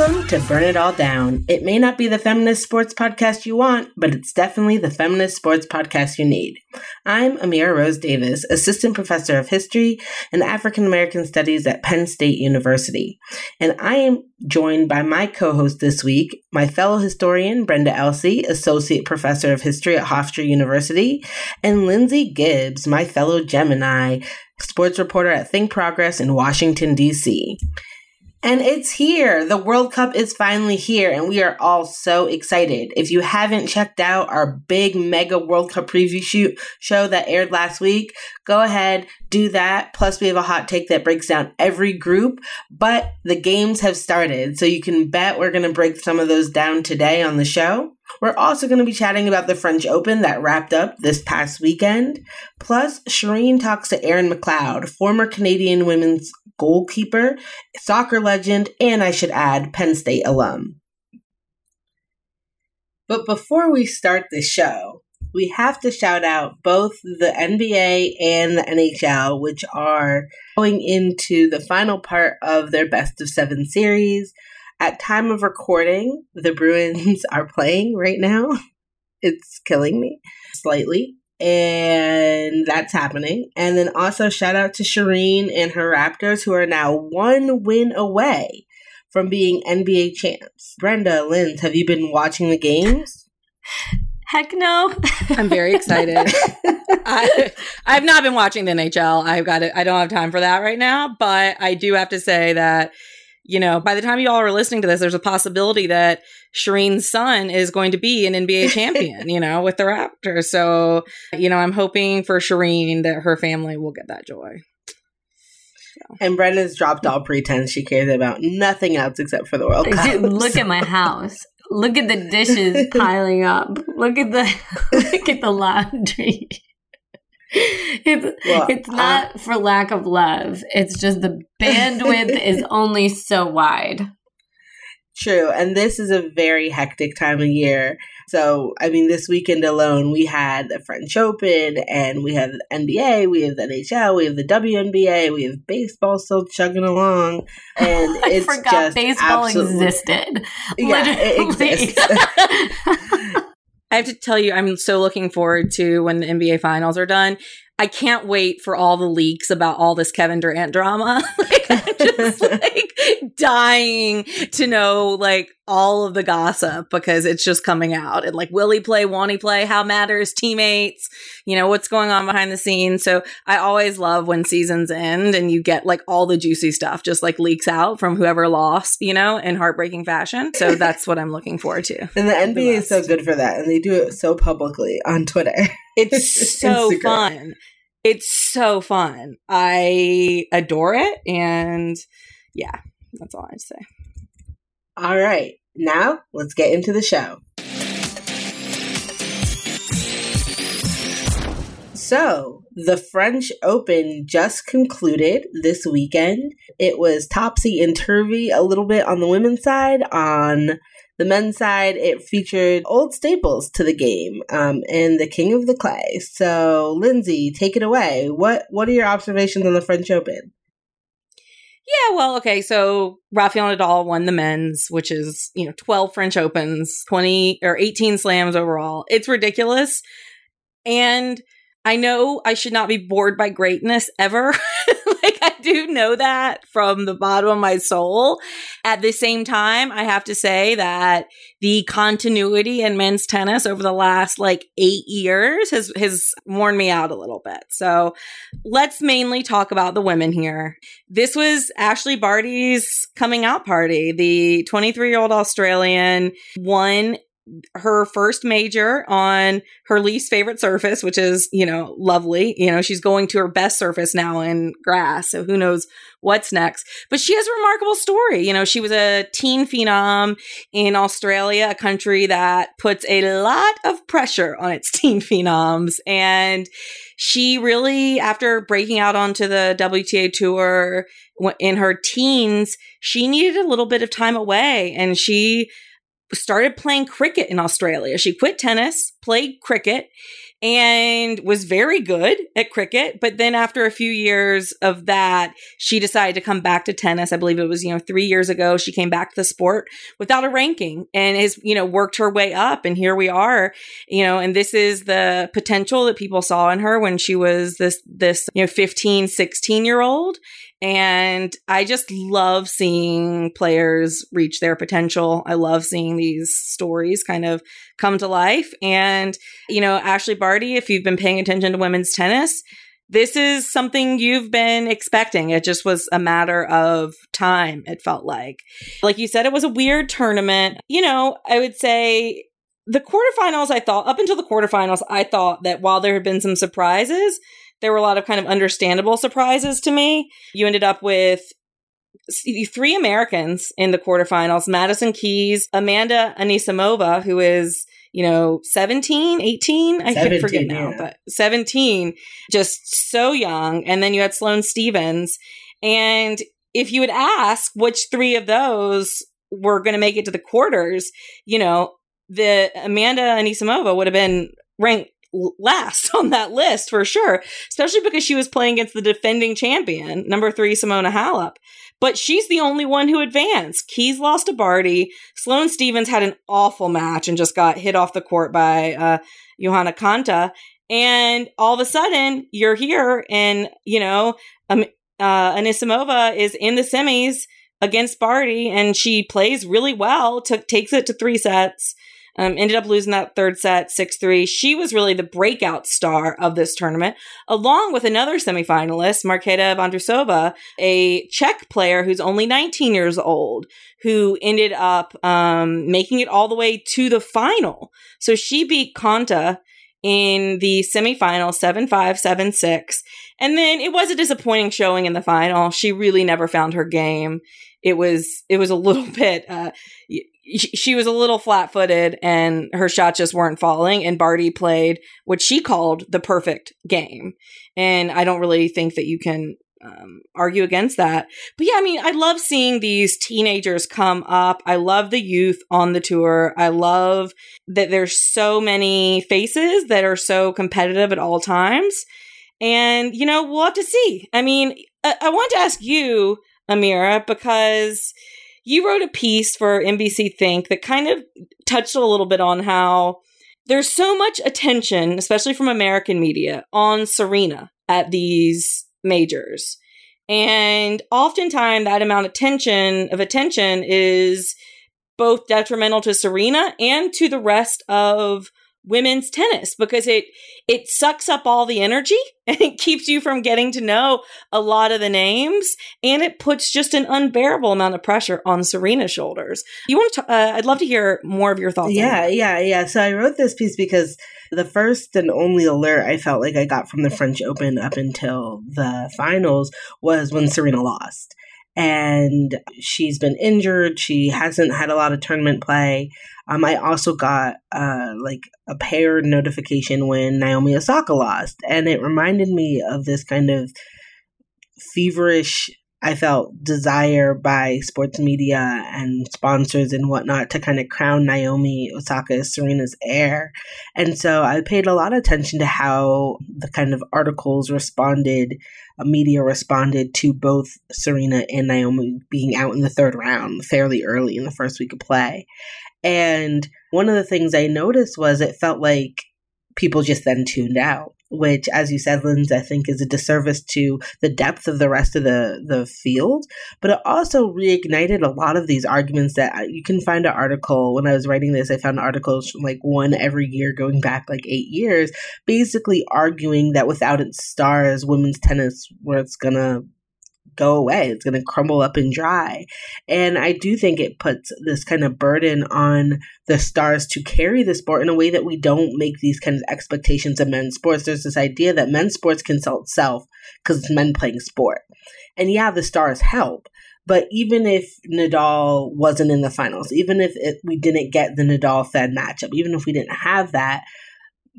Welcome to Burn It All Down. It may not be the feminist sports podcast you want, but it's definitely the feminist sports podcast you need. I'm Amira Rose Davis, Assistant Professor of History and African American Studies at Penn State University. And I am joined by my co host this week, my fellow historian, Brenda Elsey, Associate Professor of History at Hofstra University, and Lindsay Gibbs, my fellow Gemini, sports reporter at Think Progress in Washington, D.C. And it's here. The World Cup is finally here, and we are all so excited. If you haven't checked out our big mega World Cup preview shoot show that aired last week, go ahead, do that. Plus, we have a hot take that breaks down every group, but the games have started, so you can bet we're going to break some of those down today on the show. We're also going to be chatting about the French Open that wrapped up this past weekend. Plus, Shireen talks to Erin McLeod, former Canadian women's goalkeeper, soccer legend, and I should add, Penn State alum. But before we start the show, we have to shout out both the NBA and the NHL, which are going into the final part of their best of seven series. At time of recording, the Bruins are playing right now. It's killing me slightly and that's happening. And then also shout out to Shireen and her Raptors, who are now one win away from being NBA champs. Brenda, Linz, have you been watching the games? Heck no. I'm very excited. I, I've not been watching the NHL. I've got it. I don't have time for that right now, but I do have to say that you know, by the time you all are listening to this, there's a possibility that Shireen's son is going to be an NBA champion, you know, with the Raptors. So, you know, I'm hoping for Shireen that her family will get that joy. So. And Brenda's dropped all pretense. She cares about nothing else except for the World Cup. Dude, look at my house. Look at the dishes piling up. Look at the look at the laundry it's well, it's not uh, for lack of love. It's just the bandwidth is only so wide. True. And this is a very hectic time of year. So, I mean, this weekend alone, we had the French Open and we have the NBA, we have the NHL, we have the WNBA, we have baseball still chugging along. And I forgot just baseball existed. Yeah, Literally. it exists. I have to tell you, I'm so looking forward to when the NBA finals are done. I can't wait for all the leaks about all this Kevin Durant drama. like, I'm just like dying to know like all of the gossip because it's just coming out. And like, will he play? Won't he play? How matters? Teammates? You know what's going on behind the scenes. So I always love when seasons end and you get like all the juicy stuff just like leaks out from whoever lost. You know, in heartbreaking fashion. So that's what I'm looking forward to. And the NBA the is so good for that, and they do it so publicly on Twitter. It's so fun. It's so fun. I adore it. And yeah, that's all I say. All right. Now let's get into the show. So, the French Open just concluded this weekend. It was topsy and turvy a little bit on the women's side. On the men's side, it featured old staples to the game um, and the King of the Clay. So, Lindsay, take it away. What What are your observations on the French Open? Yeah, well, okay. So Rafael Nadal won the men's, which is you know twelve French Opens, twenty or eighteen slams overall. It's ridiculous, and I know I should not be bored by greatness ever. do know that from the bottom of my soul. At the same time, I have to say that the continuity in men's tennis over the last like eight years has has worn me out a little bit. So let's mainly talk about the women here. This was Ashleigh Barty's coming out party. The 23 year old Australian won her first major on her least favorite surface, which is, you know, lovely. You know, she's going to her best surface now in grass. So who knows what's next. But she has a remarkable story. You know, she was a teen phenom in Australia, a country that puts a lot of pressure on its teen phenoms. And she really, after breaking out onto the WTA tour in her teens, she needed a little bit of time away and she started playing cricket in Australia. She quit tennis, played cricket, and was very good at cricket. But then after a few years of that, she decided to come back to tennis. I believe it was, you know, three years ago, she came back to the sport without a ranking and has, you know, worked her way up. And here we are, you know, and this is the potential that people saw in her when she was this, this, you know, 15, 16 year old. And I just love seeing players reach their potential. I love seeing these stories kind of come to life. And, you know, Ashleigh Barty, if you've been paying attention to women's tennis, this is something you've been expecting. It just was a matter of time, it felt like. Like you said, it was a weird tournament. You know, I would say the quarterfinals, I thought, up until the quarterfinals, I thought that while there had been some surprises, there were a lot of kind of understandable surprises to me. You ended up with three Americans in the quarterfinals Madison Keys, Amanda Anisimova, who is, you know, 17, 18, I can't forget now, yeah. but 17, just so young. And then you had Sloane Stevens. And if you would ask which three of those were going to make it to the quarters, you know, the Amanda Anisimova would have been ranked last on that list for sure, especially because she was playing against the defending champion, number three, Simona Halep. But she's the only one who advanced. Keys lost to Barty. Sloane Stevens had an awful match and just got hit off the court by uh, Johanna Konta. And all of a sudden, you're here, and you know, um, uh, Anisimova is in the semis against Barty, and she plays really well. Took takes it to three sets. Um, ended up losing that third set 6 3. She was really the breakout star of this tournament, along with another semifinalist, Marketa Vondrousova, a Czech player who's only 19 years old, who ended up um, making it all the way to the final. So she beat Konta in the semifinal 7 5, 7 6. And then it was a disappointing showing in the final. She really never found her game. It was it was a little bit uh, she was a little flat footed and her shots just weren't falling. And Barty played what she called the perfect game. And I don't really think that you can um, argue against that. But yeah, I mean, I love seeing these teenagers come up. I love the youth on the tour. I love that there's so many faces that are so competitive at all times. And, you know, we'll have to see. I mean, I, I want to ask you, Amira, because you wrote a piece for NBC Think that kind of touched a little bit on how there's so much attention, especially from American media, on Serena at these majors. And oftentimes that amount of attention of attention is both detrimental to Serena and to the rest of women's tennis because it it sucks up all the energy and it keeps you from getting to know a lot of the names and it puts just an unbearable amount of pressure on Serena's shoulders. You want to uh, I'd love to hear more of your thoughts Yeah, yeah, yeah. So I wrote this piece because the first and only alert I felt like I got from the French Open up until the finals was when Serena lost and she's been injured. She hasn't had a lot of tournament play. Um, I also got uh, like a paired notification when Naomi Osaka lost, and it reminded me of this kind of feverish I felt desire by sports media and sponsors and whatnot to kind of crown Naomi Osaka as Serena's heir. And so I paid a lot of attention to how the kind of articles responded, uh, media responded to both Serena and Naomi being out in the third round fairly early in the first week of play. And one of the things I noticed was it felt like people just then tuned out which, as you said, Linz, I think is a disservice to the depth of the rest of the, the field. But it also reignited a lot of these arguments that you can find an article. When I was writing this, I found articles from like one every year going back like eight years, basically arguing that without its stars, women's tennis was going to go away. It's going to crumble up and dry. And I do think it puts this kind of burden on the stars to carry the sport in a way that we don't make these kind of expectations of men's sports. There's this idea that men's sports can sell itself because it's men playing sport. And yeah, the stars help. But even if Nadal wasn't in the finals, even if it, we didn't get the Nadal Fed matchup, even if we didn't have that,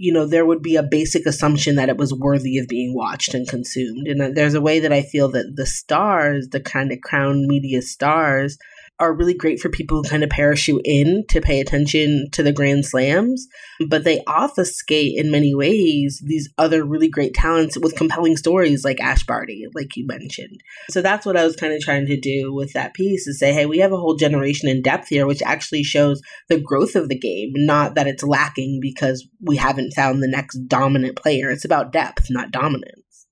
you know, there would be a basic assumption that it was worthy of being watched and consumed. And uh, there's a way that I feel that the stars, the kind of crown media stars, are really great for people who kind of parachute in to pay attention to the Grand Slams, but they obfuscate in many ways these other really great talents with compelling stories like Ash Barty, like you mentioned. So that's what I was kind of trying to do with that piece is say, hey, we have a whole generation in depth here, which actually shows the growth of the game, not that it's lacking because we haven't found the next dominant player. It's about depth, not dominance.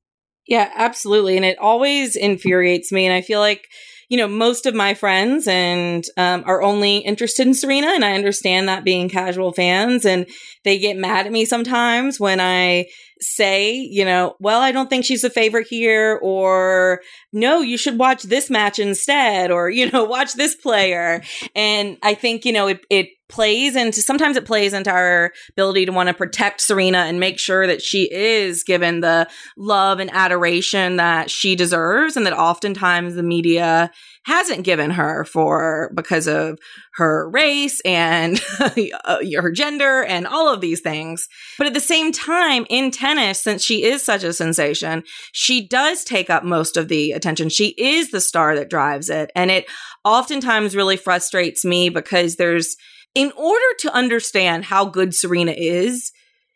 Yeah, absolutely. And it always infuriates me. And I feel like you know, most of my friends and um, are only interested in Serena, and I understand that being casual fans, and they get mad at me sometimes when I say, you know, well, I don't think she's a favorite here, or no, you should watch this match instead, or you know, watch this player. And I think you know it it plays into sometimes it plays into our ability to want to protect Serena and make sure that she is given the love and adoration that she deserves and that oftentimes the media hasn't given her for because of her race and uh, her gender and all of these things. But at the same time, in tennis, since she is such a sensation, she does take up most of the attention. She is the star that drives it. And it oftentimes really frustrates me because there's in order to understand how good Serena is,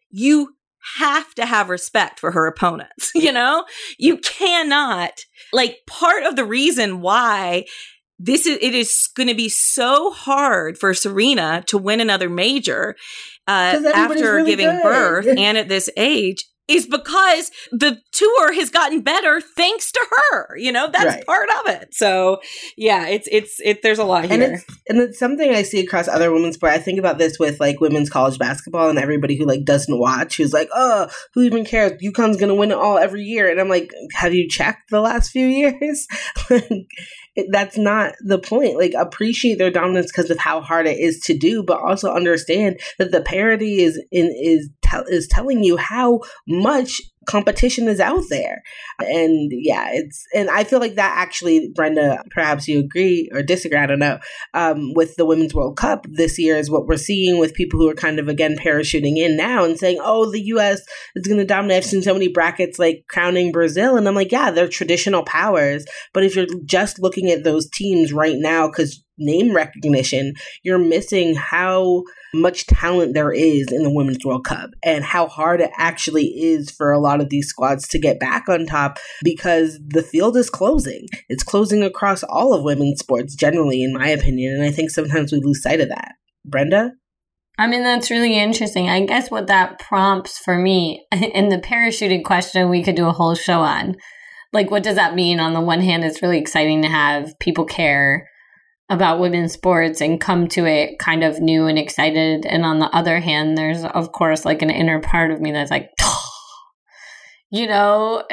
you have to have respect for her opponents. You know, you cannot like part of the reason why this is it is going to be so hard for Serena to win another major uh, after really giving good. birth and at this age is because the tour has gotten better thanks to her. You know, that's right. part of it. So yeah, it's it's it. There's a lot here, and it's and it's something I see across other women's sport. I think about this with like women's college basketball and everybody who like doesn't watch, who's like, oh, who even cares? UConn's gonna win it all every year, and I'm like, have you checked the last few years? it, that's not the point. Like appreciate their dominance because of how hard it is to do, but also understand that the parity is in is is telling you how much competition is out there. And yeah, it's and I feel like that actually, Brenda, perhaps you agree or disagree, I don't know, um, with the Women's World Cup this year is what we're seeing with people who are kind of again parachuting in now and saying, Oh, the US is gonna dominate. I've seen so many brackets like crowning Brazil and I'm like, yeah, they're traditional powers. But if you're just looking at those teams right now, because name recognition, you're missing how much talent there is in the Women's World Cup and how hard it actually is for a lot of these squads to get back on top because the field is closing. It's closing across all of women's sports generally, in my opinion. And I think sometimes we lose sight of that. Brenda? I mean, that's really interesting. I guess what that prompts for me in the parachuting question, we could do a whole show on. Like, what does that mean? On the one hand, it's really exciting to have people care about women's sports and come to it kind of new and excited. And on the other hand, there's, of course, like an inner part of me that's like, you know,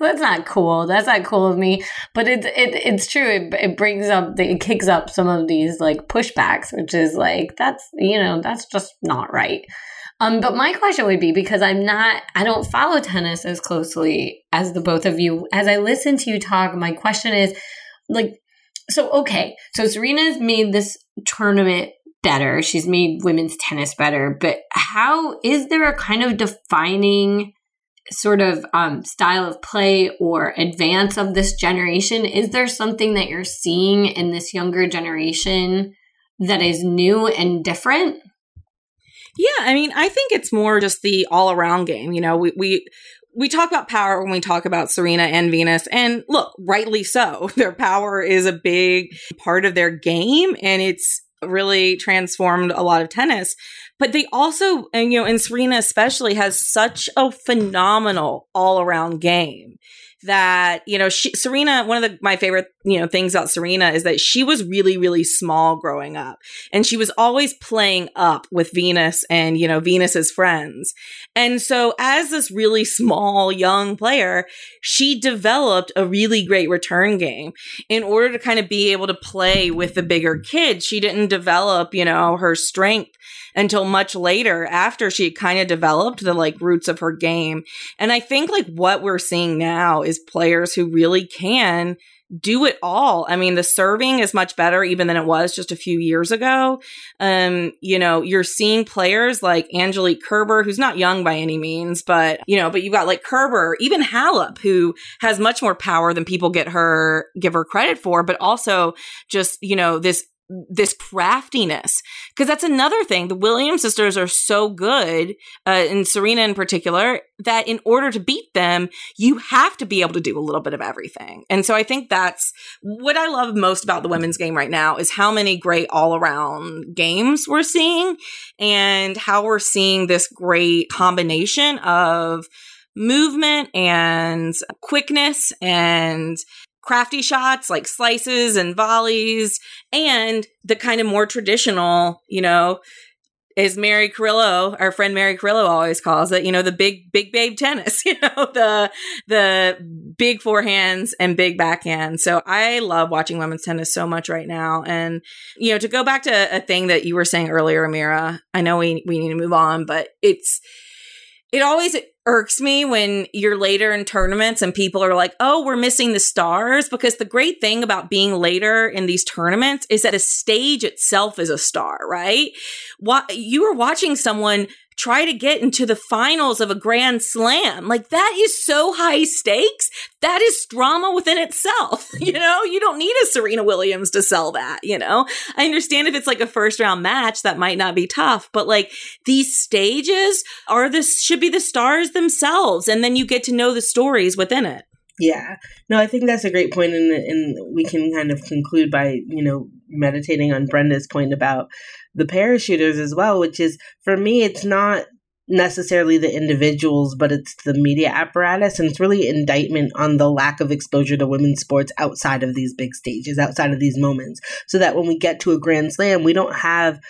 that's not cool. That's not cool of me. But it's it, it's true. It, it brings up, it kicks up some of these like pushbacks, which is like, that's, you know, that's just not right. Um, but my question would be because I'm not, I don't follow tennis as closely as the both of you. As I listen to you talk, my question is like, so okay, so Serena's made this tournament better. She's made women's tennis better, but how is there a kind of defining sort of um, style of play or advance of this generation? Is there something that you're seeing in this younger generation that is new and different? Yeah, I mean, I think it's more just the all around game. You know, we, we we talk about power when we talk about Serena and Venus, and look, rightly so. Their power is a big part of their game, and it's really transformed a lot of tennis. But they also, and you know, and Serena especially has such a phenomenal all around game that you know she, Serena. One of the, my favorite you know, things about Serena is that she was really, really small growing up. And she was always playing up with Venus and, you know, Venus's friends. And so as this really small young player, she developed a really great return game in order to kind of be able to play with the bigger kids. She didn't develop, you know, her strength until much later after she kind of developed the like roots of her game. And I think like what we're seeing now is players who really can do it all. I mean, the serving is much better even than it was just a few years ago. Um, you know, you're seeing players like Angelique Kerber, who's not young by any means, but you know, but you've got like Kerber, even Halep, who has much more power than people get her give her credit for, but also just, you know, this this craftiness. Because that's another thing the williams sisters are so good uh, and serena in particular that in order to beat them you have to be able to do a little bit of everything. And so i think that's what i love most about the women's game right now is how many great all-around games we're seeing and how we're seeing this great combination of movement and quickness and crafty shots like slices and volleys and the kind of more traditional, you know, is Mary Carillo, our friend Mary Carillo always calls it, you know, the big, big babe tennis, you know, the, the big forehands and big backhands. So I love watching women's tennis so much right now. And, you know, to go back to a thing that you were saying earlier, Amira, I know we, we need to move on, but it's, it always irks me when you're later in tournaments and people are like, oh, we're missing the stars. Because the great thing about being later in these tournaments is that a stage itself is a star, right? What you are watching someone try to get into the finals of a grand slam. Like that is so high stakes. That is drama within itself. You know, you don't need a Serena Williams to sell that, you know? I understand if it's like a first round match, that might not be tough, but like these stages are this should be the stars themselves. And then you get to know the stories within it. Yeah. No, I think that's a great point and and we can kind of conclude by, you know, meditating on Brenda's point about the parachuters as well, which is for me, it's not necessarily the individuals, but it's the media apparatus. And it's really indictment on the lack of exposure to women's sports outside of these big stages, outside of these moments. So that when we get to a Grand Slam, we don't have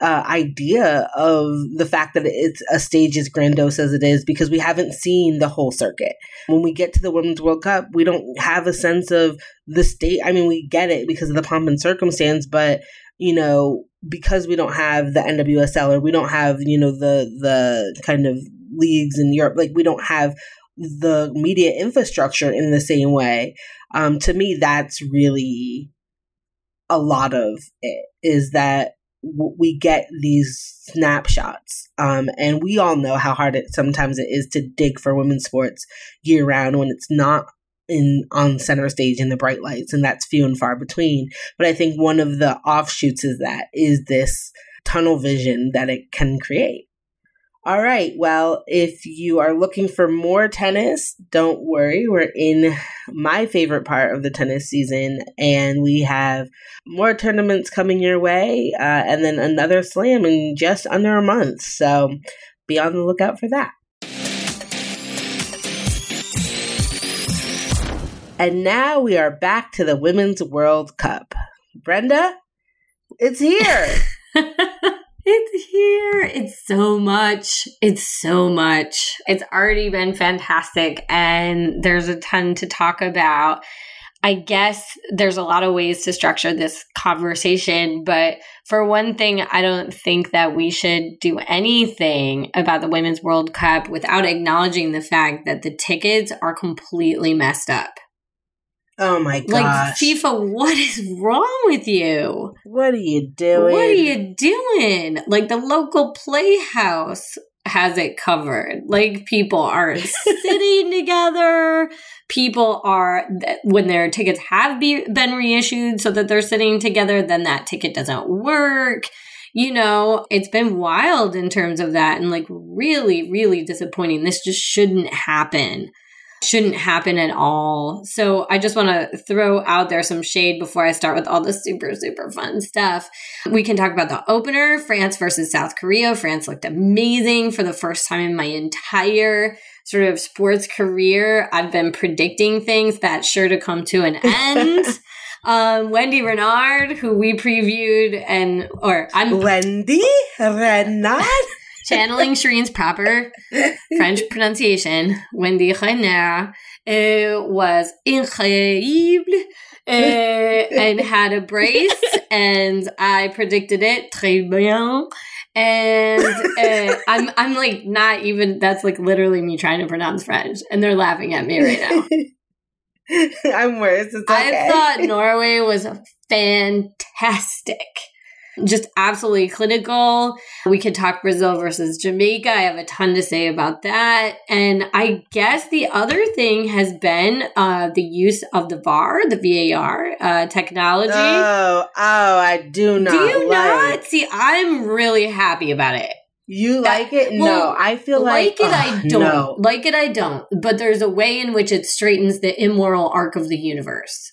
uh, idea of the fact that it's a stage as grandiose as it is because we haven't seen the whole circuit. When we get to the Women's World Cup, we don't have a sense of the state. I mean, we get it because of the pomp and circumstance, but you know, because we don't have the NWSL or we don't have, you know, the the kind of leagues in Europe, like we don't have the media infrastructure in the same way. Um, to me, that's really a lot of it is that we get these snapshots. Um, and we all know how hard it sometimes it is to dig for women's sports year round when it's not in on center stage in the bright lights, and that's few and far between. But I think one of the offshoots is that is this tunnel vision that it can create. All right. Well, if you are looking for more tennis, don't worry. We're in my favorite part of the tennis season, and we have more tournaments coming your way, uh, and then another slam in just under a month. So be on the lookout for that. And now we are back to the Women's World Cup. Brenda, it's here. it's here. It's so much. It's so much. It's already been fantastic, and there's a ton to talk about. I guess there's a lot of ways to structure this conversation, but for one thing, I don't think that we should do anything about the Women's World Cup without acknowledging the fact that the tickets are completely messed up. Oh my gosh. Like FIFA, what is wrong with you? What are you doing? What are you doing? Like the local playhouse has it covered. Like people are sitting together. People are when their tickets have be, been reissued so that they're sitting together, then that ticket doesn't work. You know, it's been wild in terms of that and like really, really disappointing. This just shouldn't happen shouldn't happen at all. So I just want to throw out there some shade before I start with all the super, super fun stuff. We can talk about the opener, France versus South Korea. France looked amazing for the first time in my entire sort of sports career. I've been predicting things that sure to come to an end. Um, Wendie Renard, who we previewed, and or I'm Wendie Renard. Channeling Shireen's proper French pronunciation. Wendie Renard uh, was incredible Uh, and had a brace, and I predicted it très bien. And uh, I'm I'm like not even that's like literally me trying to pronounce French, and they're laughing at me right now. I'm worse. It's okay. I thought Norway was fantastic. Just absolutely clinical. We could talk Brazil versus Jamaica. I have a ton to say about that. And I guess the other thing has been uh, the use of the VAR, the VAR uh, technology. Oh, oh, I do not. Do you like. not? See, I'm really happy about it. You That- like it? well, no, I feel like, like it, I don't. no. Like it, I don't. But there's a way in which it straightens the immoral arc of the universe.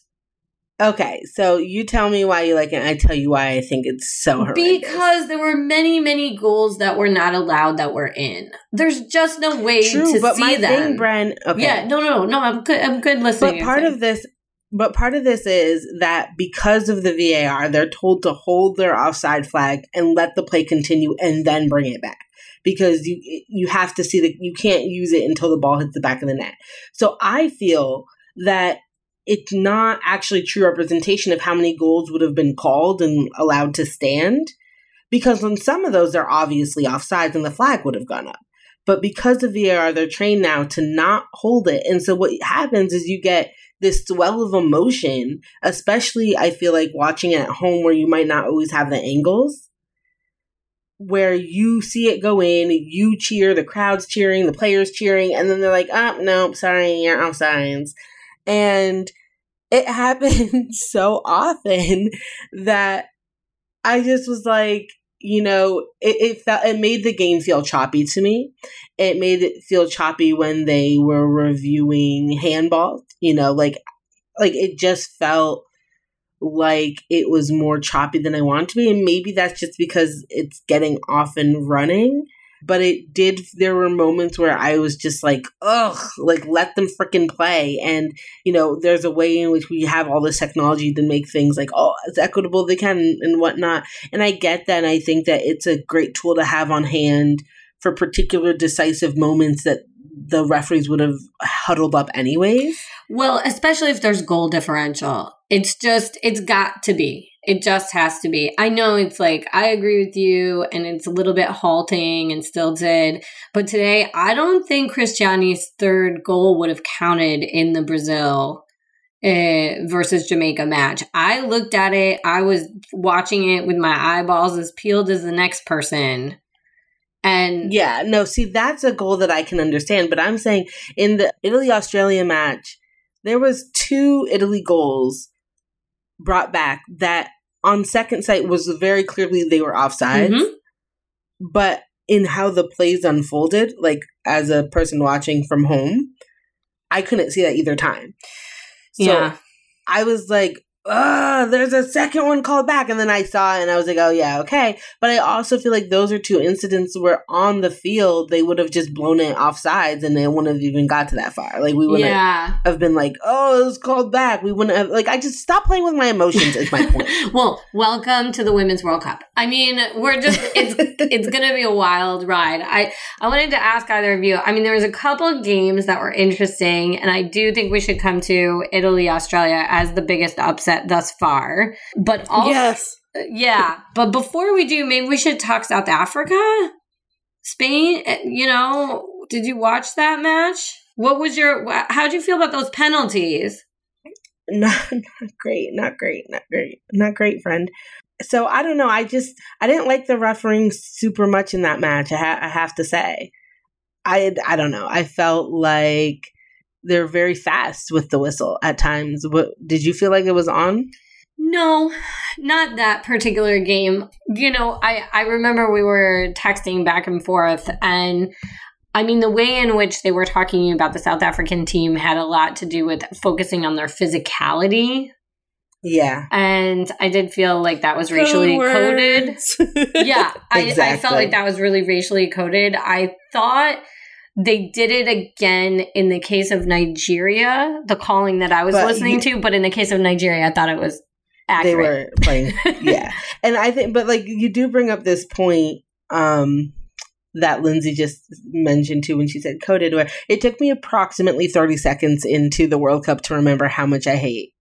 Okay, so you tell me why you like it. And I tell you why I think it's so horrendous. Because there were many, many goals that were not allowed that were in. There's just no way true, to but see my them. thing, Bren. Okay, Yeah, no, no, no, no. I'm good. I'm good listening. but part of this, but part of this is that because of the VAR, they're told to hold their offside flag and let the play continue, and then bring it back because you you have to see that you can't use it until the ball hits the back of the net. So I feel that it's not actually true representation of how many goals would have been called and allowed to stand because on some of those they're obviously offsides and the flag would have gone up but because of VAR they're trained now to not hold it and so what happens is you get this swell of emotion especially I feel like watching at home where you might not always have the angles where you see it go in, you cheer, the crowd's cheering, the players cheering, and then they're like, oh, nope, sorry, you're offsides. And it happens so often that I just was like, you know, it, it felt it made the game feel choppy to me. It made it feel choppy when they were reviewing handball. You know, like like it just felt like it was more choppy than I want to be. And maybe that's just because it's getting off and running. But it did, there were moments where I was just like, ugh, like let them freaking play. And, you know, there's a way in which we have all this technology to make things like, oh, as equitable they can and whatnot. And I get that. And I think that it's a great tool to have on hand for particular decisive moments that the referees would have huddled up anyways. Well, especially if there's goal differential. It's just, it's got to be. It just has to be. I know it's like, I agree with you, and it's a little bit halting and still did. But today, I don't think Cristiane's third goal would have counted in the Brazil uh, versus Jamaica match. I looked at it, I was watching it with my eyeballs as peeled as the next person. And Yeah, no, see, that's a goal that I can understand. But I'm saying in the Italy Australia match, there was two Italy goals brought back that on second sight was very clearly they were offsides. Mhm. But in how the plays unfolded, like as a person watching from home, I couldn't see that either time. So yeah. I was like, Ugh, there's a second one called back. And then I saw it and I was like, oh, yeah, okay. But I also feel like those are two incidents where on the field, they would have just blown it off sides and they wouldn't have even got to that far. Like, we wouldn't Yeah. have been like, oh, it was called back. We wouldn't have, like, I just stop playing with my emotions, is my point. well, welcome to the Women's World Cup. I mean, we're just it's it's gonna be a wild ride. I I wanted to ask either of you. I mean, there was a couple of games that were interesting, and I do think we should come to Italy Australia as the biggest upset thus far. But also, yeah. But before we do, maybe we should talk South Africa, Spain. eh, You know, did you watch that match? What was your? How did you feel about those penalties? not not great, not great, not great, not great, friend. So I don't know. I just I didn't like the refereeing super much in that match. I, ha- I have to say, I I don't know. I felt like they're very fast with the whistle at times. What did you feel like it was on? No, not that particular game. You know, I I remember we were texting back and forth and I mean the way in which they were talking about the South African team had a lot to do with focusing on their physicality Yeah, and I did feel like that was racially coded. Yeah, I, I felt like that was really racially coded. I thought they did it again in the case of Nigeria, the calling that I was but listening you, to. But in the case of Nigeria, I thought it was accurate. They were playing, yeah. And I think, but like you do bring up this point um, that Lindsay just mentioned too when she said coded, where it took me approximately 30 seconds into the World Cup to remember how much I hate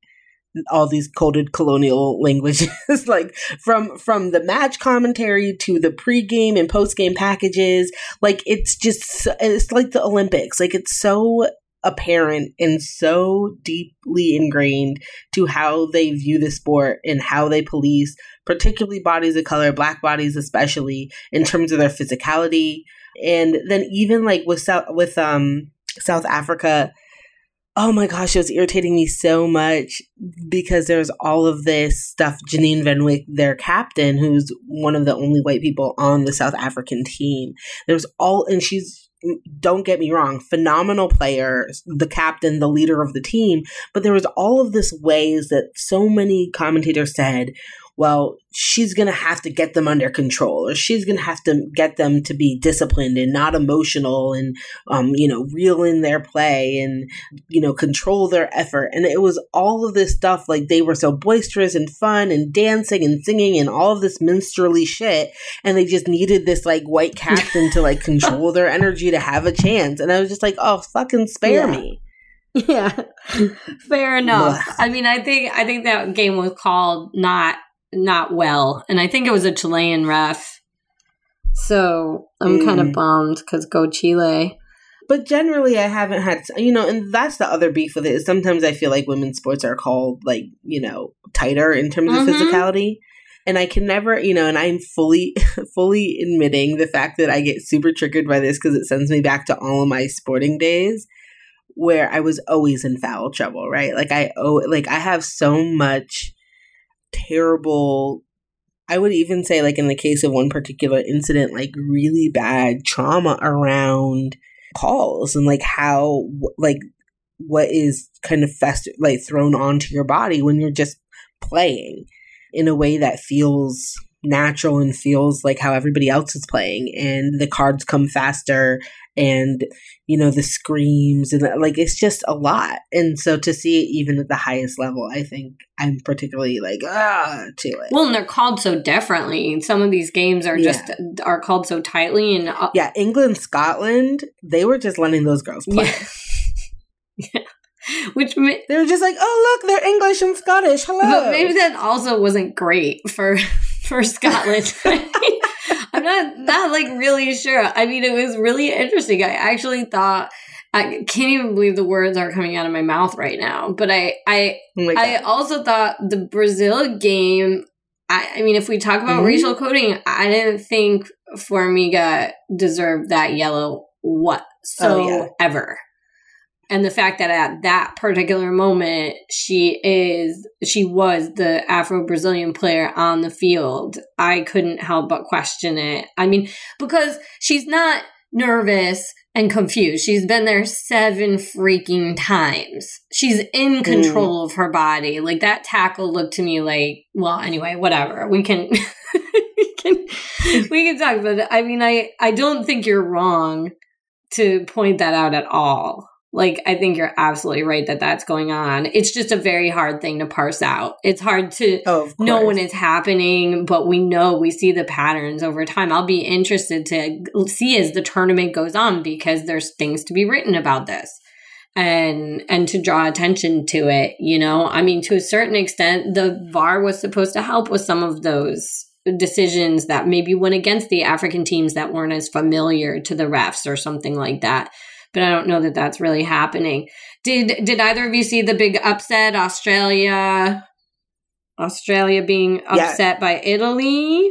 all these coded colonial languages like from from the match commentary to the pregame and postgame packages. Like it's just it's like the olympics. Like it's so apparent and so deeply ingrained to how they view the sport and how they police particularly bodies of color black bodies especially in terms of their physicality. And then even like with south with um south africa oh my gosh, it was irritating me so much because there's all of this stuff. Janine Van Wyk, their captain, who's one of the only white people on the South African team. There's all, and she's, don't get me wrong, phenomenal player, the captain, the leader of the team. But there was all of this ways that so many commentators said, well, she's going to have to get them under control or she's going to have to get them to be disciplined and not emotional and, um, you know, reel in their play and, you know, control their effort. And it was all of this stuff like they were so boisterous and fun and dancing and singing and all of this minstrelly shit. And they just needed this like white captain to like control their energy to have a chance. And I was just like, oh, fucking spare yeah. me. Yeah, fair enough. I mean, I think I think that game was called not not well. And I think it was a Chilean ref. So I'm mm. kind of bummed because go Chile. But generally, I haven't had, you know, and that's the other beef with it is sometimes I feel like women's sports are called like, you know, tighter in terms mm-hmm. of physicality. And I can never, you know, and I'm fully, fully admitting the fact that I get super triggered by this because it sends me back to all of my sporting days where I was always in foul trouble, right? Like I owe, like I have so much terrible I would even say, like in the case of one particular incident, like really bad trauma around calls and like how, like, what is kind of fester, like thrown onto your body when you're just playing in a way that feels natural and feels like how everybody else is playing. And the cards come faster and you know the screams and the, like it's just a lot and so to see it even at the highest level i think i'm particularly like ah to it well and they're called so differently some of these games are just are called so tightly and uh, yeah england scotland they were just letting those girls play yeah. yeah. Which they were just like, oh look, they're English and Scottish. Hello. But maybe that also wasn't great for for Scotland. I'm not not like really sure. I mean, it was really interesting. I actually thought I can't even believe the words are coming out of my mouth right now. But I I oh I also thought the Brazil game. I, I mean, if we talk about mm-hmm. racial coding, I didn't think Formiga deserved that yellow whatsoever. Oh, yeah and the fact that at that particular moment she is she was the afro-brazilian player on the field. I couldn't help but question it. I mean because she's not nervous and confused. She's been there seven freaking times. She's in control mm. of her body. Like that tackle looked to me like well anyway whatever. We can we can we can talk about it. I mean i i don't think you're wrong to point that out at all like, I think you're absolutely right that that's going on. It's just a very hard thing to parse out. It's hard to oh, know when it's happening, but we know we see the patterns over time. I'll be interested to see as the tournament goes on because there's things to be written about this and and to draw attention to it you know i mean to a certain extent the var was supposed to help with some of those decisions that maybe went against the african teams that weren't as familiar to the refs or something like that but I don't know that that's really happening. Did did either of you see the big upset Australia Australia being upset yeah. by Italy?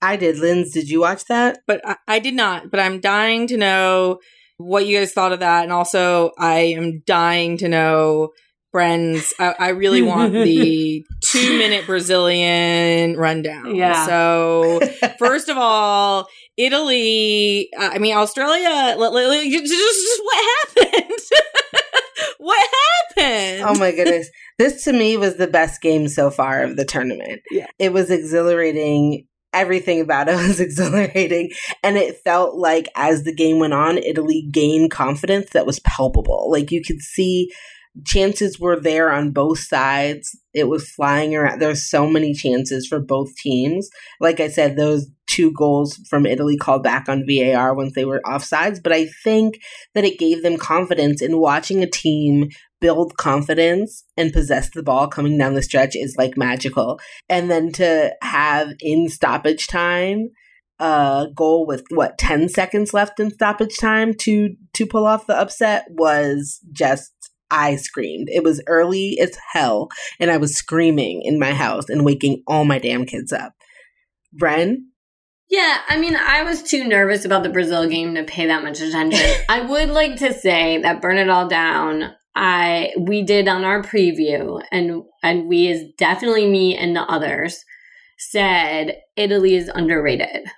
I did. Linz, did you watch that? But I, I did not. But I'm dying to know what you guys thought of that, and also I am dying to know friends. I, I really want the two minute Brazilian rundown. Yeah. So first of all, Italy, uh, I mean, Australia, just, just what happened? what happened? Oh my goodness. This to me was the best game so far of the tournament. Yeah. It was exhilarating. everything about it was exhilarating. And it felt like as the game went on, Italy gained confidence that was palpable. Like you could see chances were there on both sides. It was flying around. There's so many chances for both teams. Like I said, those two goals from Italy called back on VAR once they were offsides, but I think that it gave them confidence in watching a team build confidence and possess the ball coming down the stretch is like magical. And then to have in stoppage time a goal with what 10 seconds left in stoppage time to to pull off the upset was just I screamed. It was early as hell, and I was screaming in my house and waking all my damn kids up. Bren? Yeah, I mean, I was too nervous about the Brazil game to pay that much attention. I would like to say that Burn It All Down, I we did on our preview, and and we is definitely me and the others said Italy is underrated.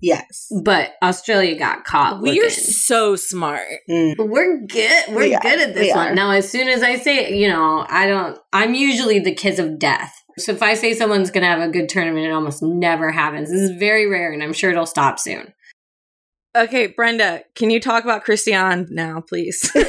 Yes. But Australia got caught. We are so smart. Mm. We're good. We're we good at this one. Are. Now, as soon as I say, you know, I don't, I'm usually the kiss of death. So if I say someone's going to have a good tournament, it almost never happens. This is very rare, and I'm sure it'll stop soon. Okay, Brenda, can you talk about Cristiane now, please?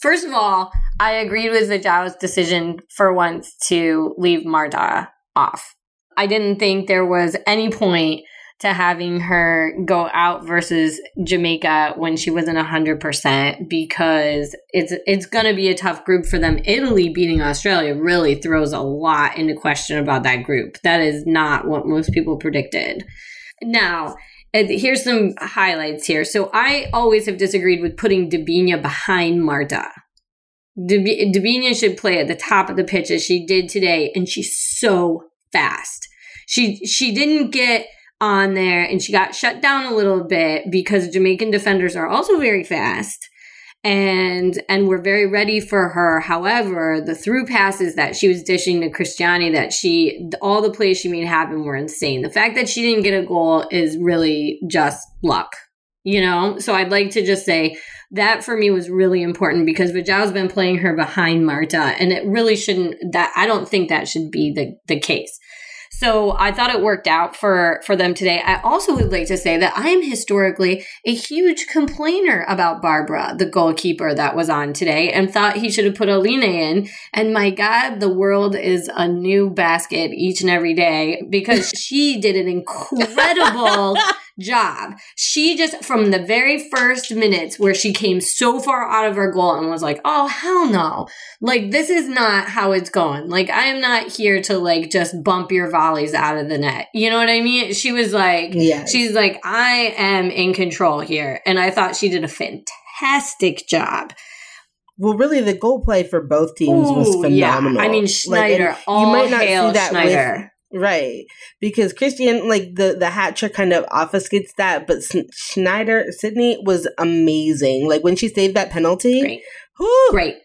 First of all, I agreed with Vadão's decision for once to leave Marta off. I didn't think there was any point to having her go out versus Jamaica when she wasn't 100% because it's it's going to be a tough group for them. Italy beating Australia really throws a lot into question about that group. That is not what most people predicted. Now, uh, here's some highlights here. So I always have disagreed with putting Debinha behind Marta. Debinha should play at the top of the pitch as she did today, and she's so fast. She she didn't get on there and she got shut down a little bit because Jamaican defenders are also very fast and and we're very ready for her. However, the through passes that she was dishing to Cristiane that she all the plays she made happen were insane. The fact that she didn't get a goal is really just luck. You know? So I'd like to just say that for me was really important because Vadão's been playing her behind Marta and it really shouldn't that I don't think that should be the the case. So I thought it worked out for for them today. I also would like to say that I am historically a huge complainer about Barbara, the goalkeeper that was on today, and thought he should have put Aline in. And my God, the world is a new basket each and every day because she did an incredible job. She just, from the very first minutes where she came so far out of her goal and was like, oh, hell no. Like, this is not how it's going. Like, I am not here to, like, just bump your volleys out of the net. You know what I mean? She was like, yes. she's like, I am in control here. And I thought she did a fantastic job. Well, really, the goal play for both teams Ooh, was phenomenal. Yeah. I mean, Schneider, like, you might not see that Schneider. With, Right. Because Cristiane, like the, the hat trick kind of obfuscates that, but Schneider, Sydney was amazing. Like when she saved that penalty. Great. Whew, Great.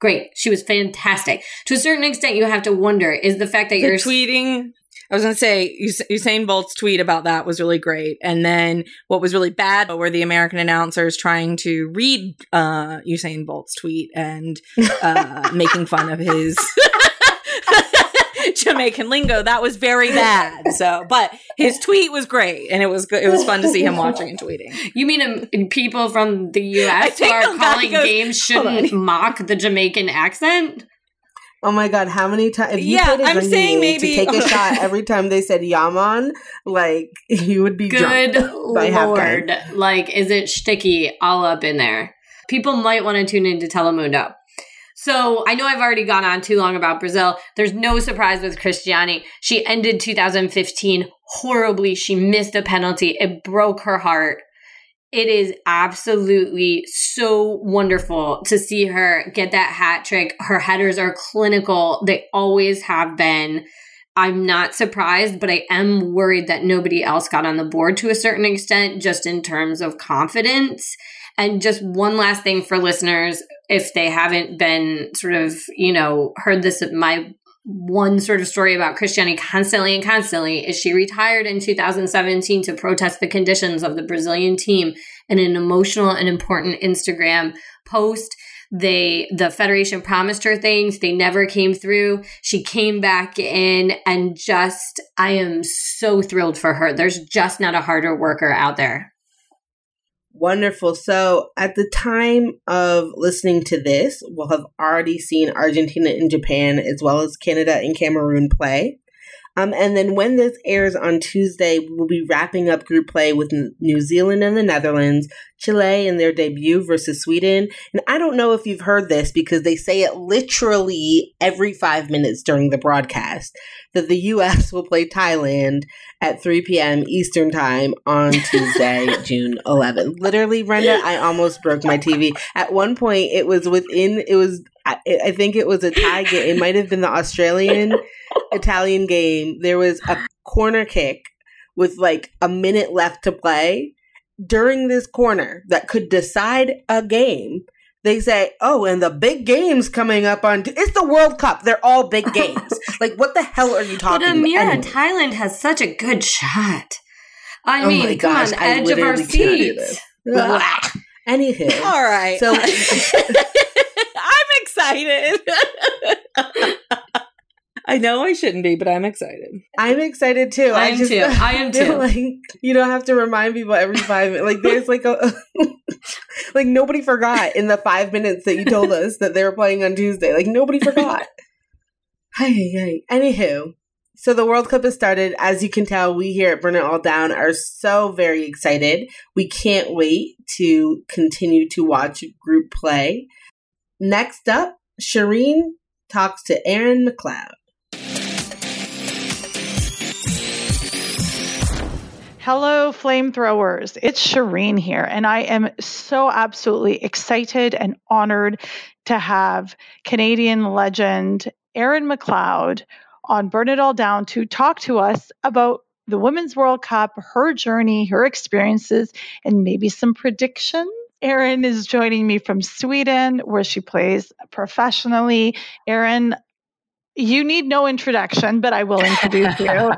Great. She was fantastic. To a certain extent, you have to wonder is the fact that the you're tweeting. I was going to say Usain Bolt's tweet about that was really great, and then what was really bad were the American announcers trying to read uh, Usain Bolt's tweet and uh, making fun of his Jamaican lingo. That was very bad. So, but his tweet was great, and it was good. It was fun to see him watching and tweeting. You mean um, people from the U.S. who are calling goes, games shouldn't mock the Jamaican accent? Oh my god, how many times? Yeah, I'm saying maybe to take a shot every time they said Yaman, like you would be good lord. Like, is it sticky all up in there? People might want to tune into Telemundo. So I know I've already gone on too long about Brazil. There's no surprise with Cristiane. She ended 2015 horribly. She missed a penalty. It broke her heart. It is absolutely so wonderful to see her get that hat trick. Her headers are clinical. They always have been. I'm not surprised, but I am worried that nobody else got on the board to a certain extent, just in terms of confidence. And just one last thing for listeners if they haven't been sort of, you know, heard this, my one sort of story about Cristiane constantly and constantly is she retired in 2017 to protest the conditions of the Brazilian team in an emotional and important Instagram post. They the federation promised her things, they never came through. She came back in and just I am so thrilled for her. There's just not a harder worker out there. Wonderful. So, at the time of listening to this, we'll have already seen Argentina and Japan, as well as Canada and Cameroon play. Um, and then when this airs on Tuesday, we'll be wrapping up group play with New Zealand and the Netherlands, Chile in their debut versus Sweden. And I don't know if you've heard this because they say it literally every five minutes during the broadcast that the U.S. will play Thailand at 3 p.m. Eastern Time on Tuesday, June 11th. Literally, Brenda, I almost broke my TV. At one point, it was within, it was, I, I think it was a tie game. It might have been the Australian Italian game, there was a corner kick with like a minute left to play. During this corner that could decide a game, they say, "Oh, and the big games coming up on t- it's the World Cup. They're all big games. like, what the hell are you talking?" But Amira, anyway. Thailand has such a good shot. I oh mean, come gosh, on, edge of our seat. Anywho, all right. So excited. I know I shouldn't be, but I'm excited. I'm excited too. I, I am just, too. I am too. Like you don't have to remind people every five minutes. Like there's like a like nobody forgot in the five minutes that you told us that they were playing on Tuesday. Like nobody forgot. hey, hey. Anywho, so the World Cup has started. As you can tell, we here at Burn It All Down are so very excited. We can't wait to continue to watch group play. Next up, Shireen talks to Erin McLeod. Hello, flamethrowers. It's Shireen here, and I am so absolutely excited and honored to have Canadian legend Erin McLeod on Burn It All Down to talk to us about the Women's World Cup, her journey, her experiences, and maybe some predictions. Erin is joining me from Sweden, where she plays professionally. Erin, you need no introduction, but I will introduce you.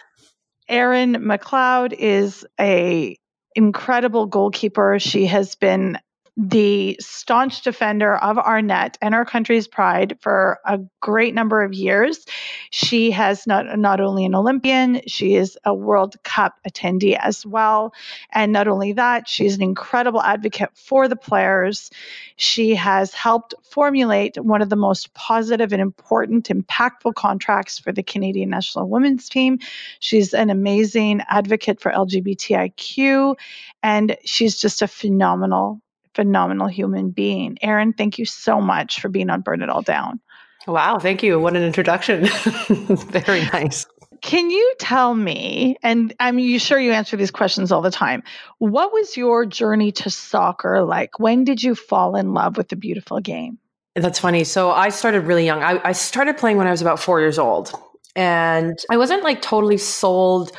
Erin McLeod is a incredible goalkeeper. She has been the staunch defender of our net and our country's pride for a great number of years. She has not not only an Olympian, she is a World Cup attendee as well. And not only that, she's an incredible advocate for the players. She has helped formulate one of the most positive and important, impactful contracts for the Canadian national women's team. She's an amazing advocate for LGBTIQ, and she's just a phenomenal phenomenal human being. Erin, thank you so much for being on Burn It All Down. Wow, thank you. What an introduction. Very nice. Can you tell me, and I'm you sure you answer these questions all the time, what was your journey to soccer like? When did you fall in love with the beautiful game? That's funny. So I started really young. I, I started playing when I was about four years old. And I wasn't like totally sold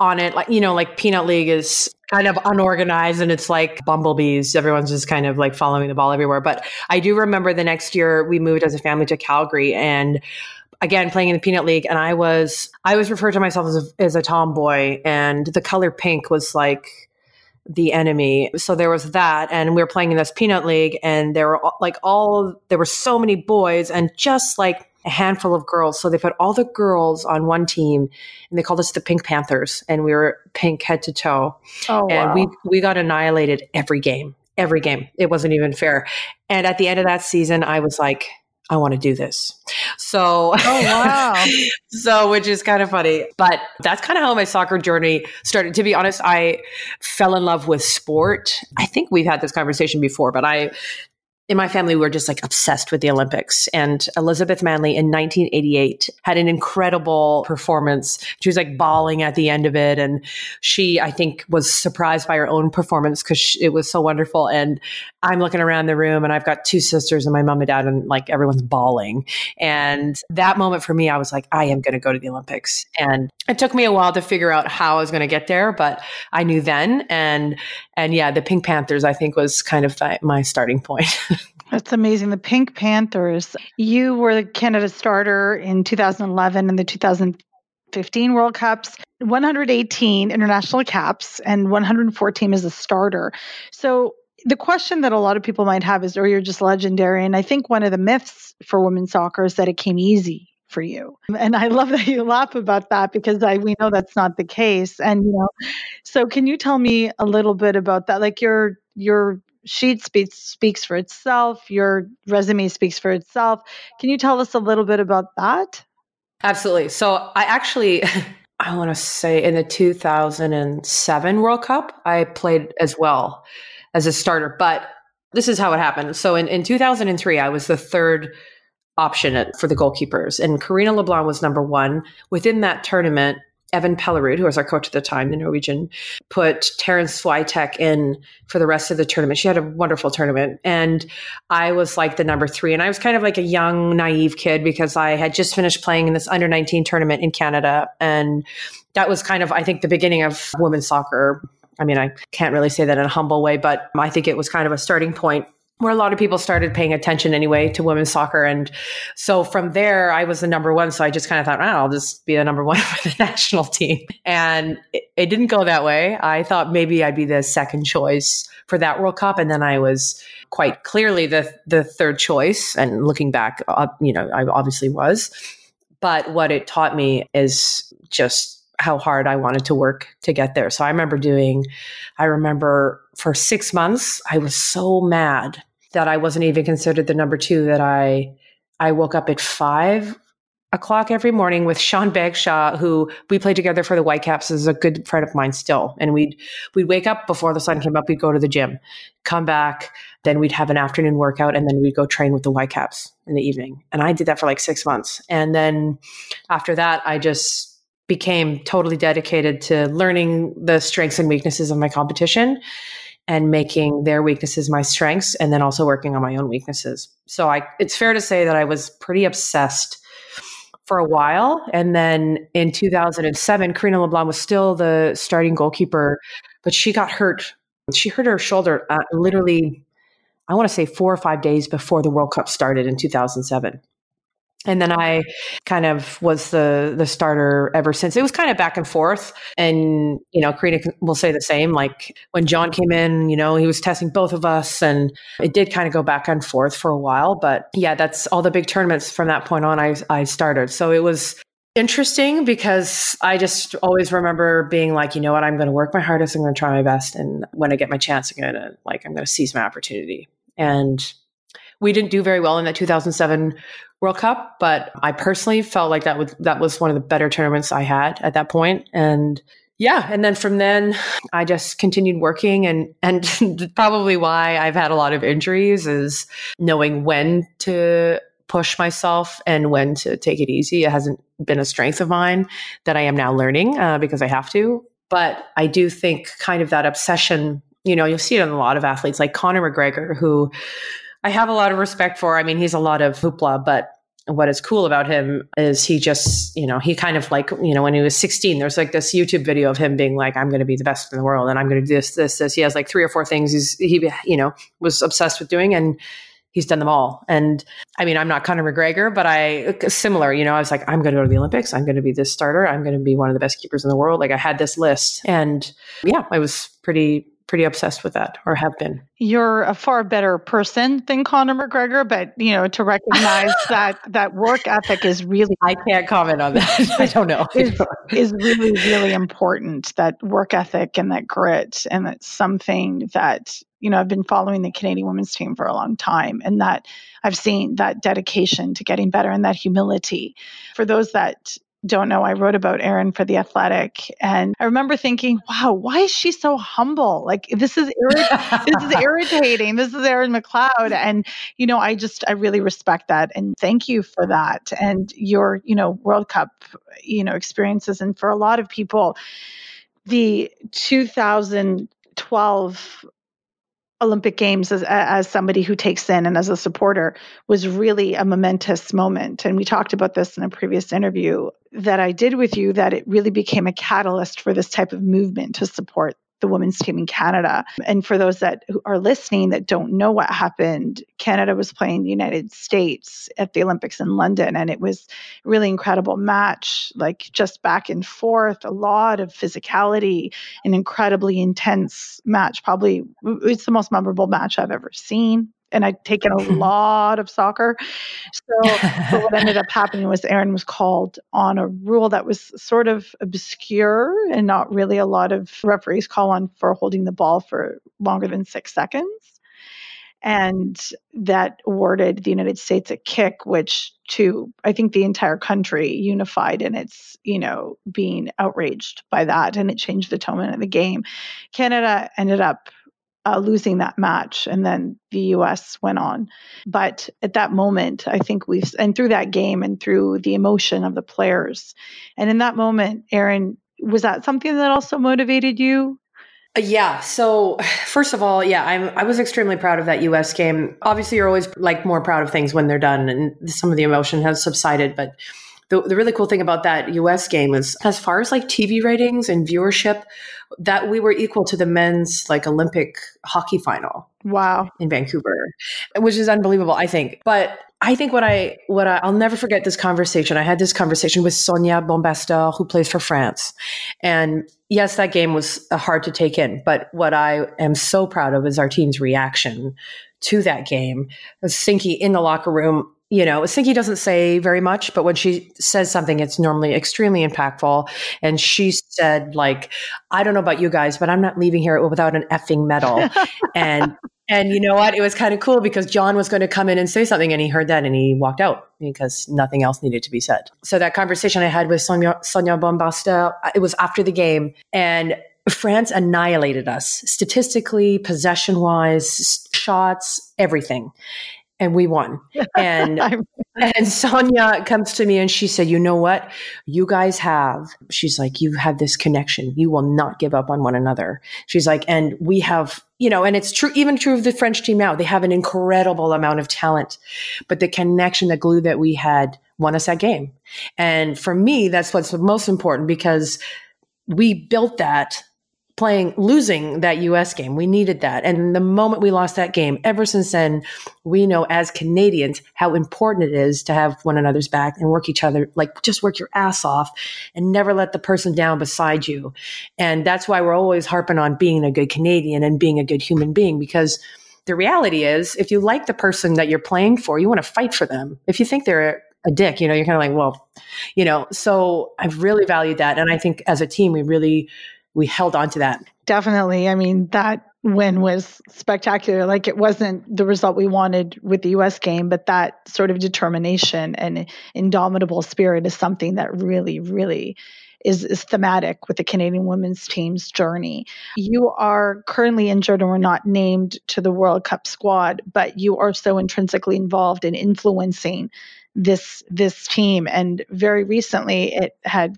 on it. Like, you know, like Peanut League is kind of unorganized and it's like bumblebees. Everyone's just kind of like following the ball everywhere. But I do remember the next year we moved as a family to Calgary and again playing in the peanut league and i was i was referred to myself as a, as a tomboy and the color pink was like the enemy so there was that and we were playing in this peanut league and there were like all there were so many boys and just like a handful of girls. So they put all the girls on one team and they called us the Pink Panthers and we were pink head to toe. Oh, and wow. we, we got annihilated every game, every game. It wasn't even fair. And at the end of that season, I was like, I want to do this. So, oh, wow. so, which is kind of funny, but that's kind of how my soccer journey started. To be honest, I fell in love with sport. I think we've had this conversation before, but I in my family, we were just like obsessed with the Olympics. And Elizabeth Manley in 1988 had an incredible performance. She was like bawling at the end of it. And she, I think, was surprised by her own performance because it was so wonderful. And I'm looking around the room and I've got two sisters and my mom and dad, and like everyone's bawling. And that moment for me, I was like, I am going to go to the Olympics. And it took me a while to figure out how I was going to get there, but I knew then. And, and yeah, the Pink Panthers, I think, was kind of my starting point. That's amazing. The Pink Panthers, you were the Canada starter in 2011 and the 2015 World Cups, 118 international caps, and 114 as a starter. So the question that a lot of people might have is, or oh, you're just legendary. And I think one of the myths for women's soccer is that it came easy for you. And I love that you laugh about that because I we know that's not the case. And you know, so can you tell me a little bit about that? Like your your sheet speaks speaks for itself, your resume speaks for itself. Can you tell us a little bit about that? Absolutely. So I actually I want to say in the 2007 World Cup, I played as well as a starter, but this is how it happened. So in, in 2003, I was the third option for the goalkeepers. And Karina LeBlanc was number one. Within that tournament, Even Pellerud, who was our coach at the time, the Norwegian, put Taryn Swiatek in for the rest of the tournament. She had a wonderful tournament. And I was like the number three. And I was kind of like a young, naive kid because I had just finished playing in this under 19 tournament in Canada. And that was kind of, I think, the beginning of women's soccer. I mean, I can't really say that in a humble way, but I think it was kind of a starting point where a lot of people started paying attention anyway to women's soccer. And so from there, I was the number one. So I just kind of thought, oh, I'll just be the number one for the national team. And it, it, didn't go that way. I thought maybe I'd be the second choice for that World Cup. And then I was quite clearly the, the third choice. And looking back, uh, you know, I obviously was. But what it taught me is just how hard I wanted to work to get there. So I remember doing, I remember for six months, I was so mad that I wasn't even considered the number two that I I woke up at five o'clock every morning with Sean Bagshaw, who we played together for the Whitecaps, is a good friend of mine still. And we'd we'd wake up before the sun came up, we'd go to the gym, come back, then we'd have an afternoon workout, and then we'd go train with the Whitecaps in the evening. And I did that for like six months. And then after that, I just became totally dedicated to learning the strengths and weaknesses of my competition and making their weaknesses my strengths and then also working on my own weaknesses. So I it's fair to say that I was pretty obsessed for a while and then in 2007 Karina LeBlanc was still the starting goalkeeper but she got hurt. She hurt her shoulder uh, literally I want to say 4 or 5 days before the World Cup started in 2007 and then I kind of was the the starter ever since. It was kind of back and forth, and you know, Karina will say the same. Like when John came in, you know, he was testing both of us, and it did kind of go back and forth for a while. But yeah, that's all the big tournaments from that point on. I I started, so it was interesting because I just always remember being like, you know what, I'm going to work my hardest. I'm going to try my best, and when I get my chance, I'm going to like I'm going to seize my opportunity. And we didn't do very well in that 2007 World Cup, but I personally felt like that was that was one of the better tournaments I had at that point. And yeah, and then from then I just continued working and and probably why I've had a lot of injuries is knowing when to push myself and when to take it easy. It hasn't been a strength of mine that I am now learning uh, because I have to. But I do think kind of that obsession, you know, you'll see it in a lot of athletes like Conor McGregor, who I have a lot of respect for. I mean, he's a lot of hoopla, but what is cool about him is he just, you know, he kind of like, you know, when he was 16, there's like this YouTube video of him being like, I'm going to be the best in the world and I'm going to do this, this, this. He has like three or four things he's, he, you know, was obsessed with doing and he's done them all. And I mean, I'm not Conor McGregor, but I, similar, you know, I was like, I'm going to go to the Olympics. I'm going to be this starter. I'm going to be one of the best keepers in the world. Like I had this list and yeah, I was pretty, pretty obsessed with that or have been. You're a far better person than Conor McGregor, but you know, to recognize that that work ethic is really I can't comment on that. I don't know. is, is really, really important. That work ethic and that grit. And that's something that, you know, I've been following the Canadian women's team for a long time and that I've seen that dedication to getting better and that humility. For those that don't know, I wrote about Erin for The Athletic. And I remember thinking, wow, why is she so humble? Like, this is, this is irritating. This is Erin McLeod. And, you know, I just, I really respect that. And thank you for that. And your, you know, World Cup, you know, experiences. And for a lot of people, the 2012 Olympic Games as, as somebody who takes in and as a supporter was really a momentous moment. And we talked about this in a previous interview that I did with you, that it really became a catalyst for this type of movement to support the women's team in Canada. And for those that are listening that don't know what happened, Canada was playing the United States at the Olympics in London, and it was really incredible match, like just back and forth, a lot of physicality, an incredibly intense match. Probably it's the most memorable match I've ever seen and I'd taken a lot of soccer. So, what ended up happening was Erin was called on a rule that was sort of obscure and not really a lot of referees call on for holding the ball for longer than six seconds. And that awarded the United States a kick, which to I think the entire country unified in its, you know, being outraged by that. And it changed the tone of the game. Canada ended up uh, losing that match, and then the U.S. went on. But at that moment, I think we've, and through that game and through the emotion of the players, and in that moment, Erin, was that something that also motivated you? Uh, yeah. So first of all, yeah, I'm I was extremely proud of that US game. Obviously, you're always like more proud of things when they're done and some of the emotion has subsided, but the, the really cool thing about that US game is as far as like TV ratings and viewership, that we were equal to the men's like Olympic hockey final. Wow. In Vancouver, which is unbelievable, I think. But I think what I what I, will never forget this conversation. I had this conversation with Sonia Bompastor, who plays for France, and yes, that game was uh, hard to take in. But what I am so proud of is our team's reaction to that game. Sinky in the locker room you know, Sinky doesn't say very much, but when she says something, it's normally extremely impactful. And she said, like, I don't know about you guys, but I'm not leaving here without an effing medal. and and you know what? It was kind of cool because John was going to come in and say something, and he heard that and he walked out because nothing else needed to be said. So that conversation I had with Sonia, Sonia Bompastor, uh, it was after the game, and France annihilated us statistically, possession wise, shots, everything and we won. And and Sonia comes to me and she said, "You know what? You guys have." She's like, "You have this connection. You will not give up on one another." She's like, "And we have." You know, and it's true, even true of the French team now. They have an incredible amount of talent, but the connection, the glue that we had won us that game. And for me, that's what's most important because we built that playing losing that US game. We needed that. And the moment we lost that game, ever since then, we know as Canadians how important it is to have one another's back and work each other, like just work your ass off and never let the person down beside you. And that's why we're always harping on being a good Canadian and being a good human being because the reality is if you like the person that you're playing for, you want to fight for them. If you think they're a dick, you know, you're kind of like, well, you know, so I've really valued that. And I think as a team, we really we held on to that. Definitely. I mean, that win was spectacular. Like it wasn't the result we wanted with the US game, but that sort of determination and indomitable spirit is something that really, really is, is thematic with the Canadian women's team's journey. You are currently injured and were not named to the World Cup squad, but you are so intrinsically involved in influencing this this team and very recently it had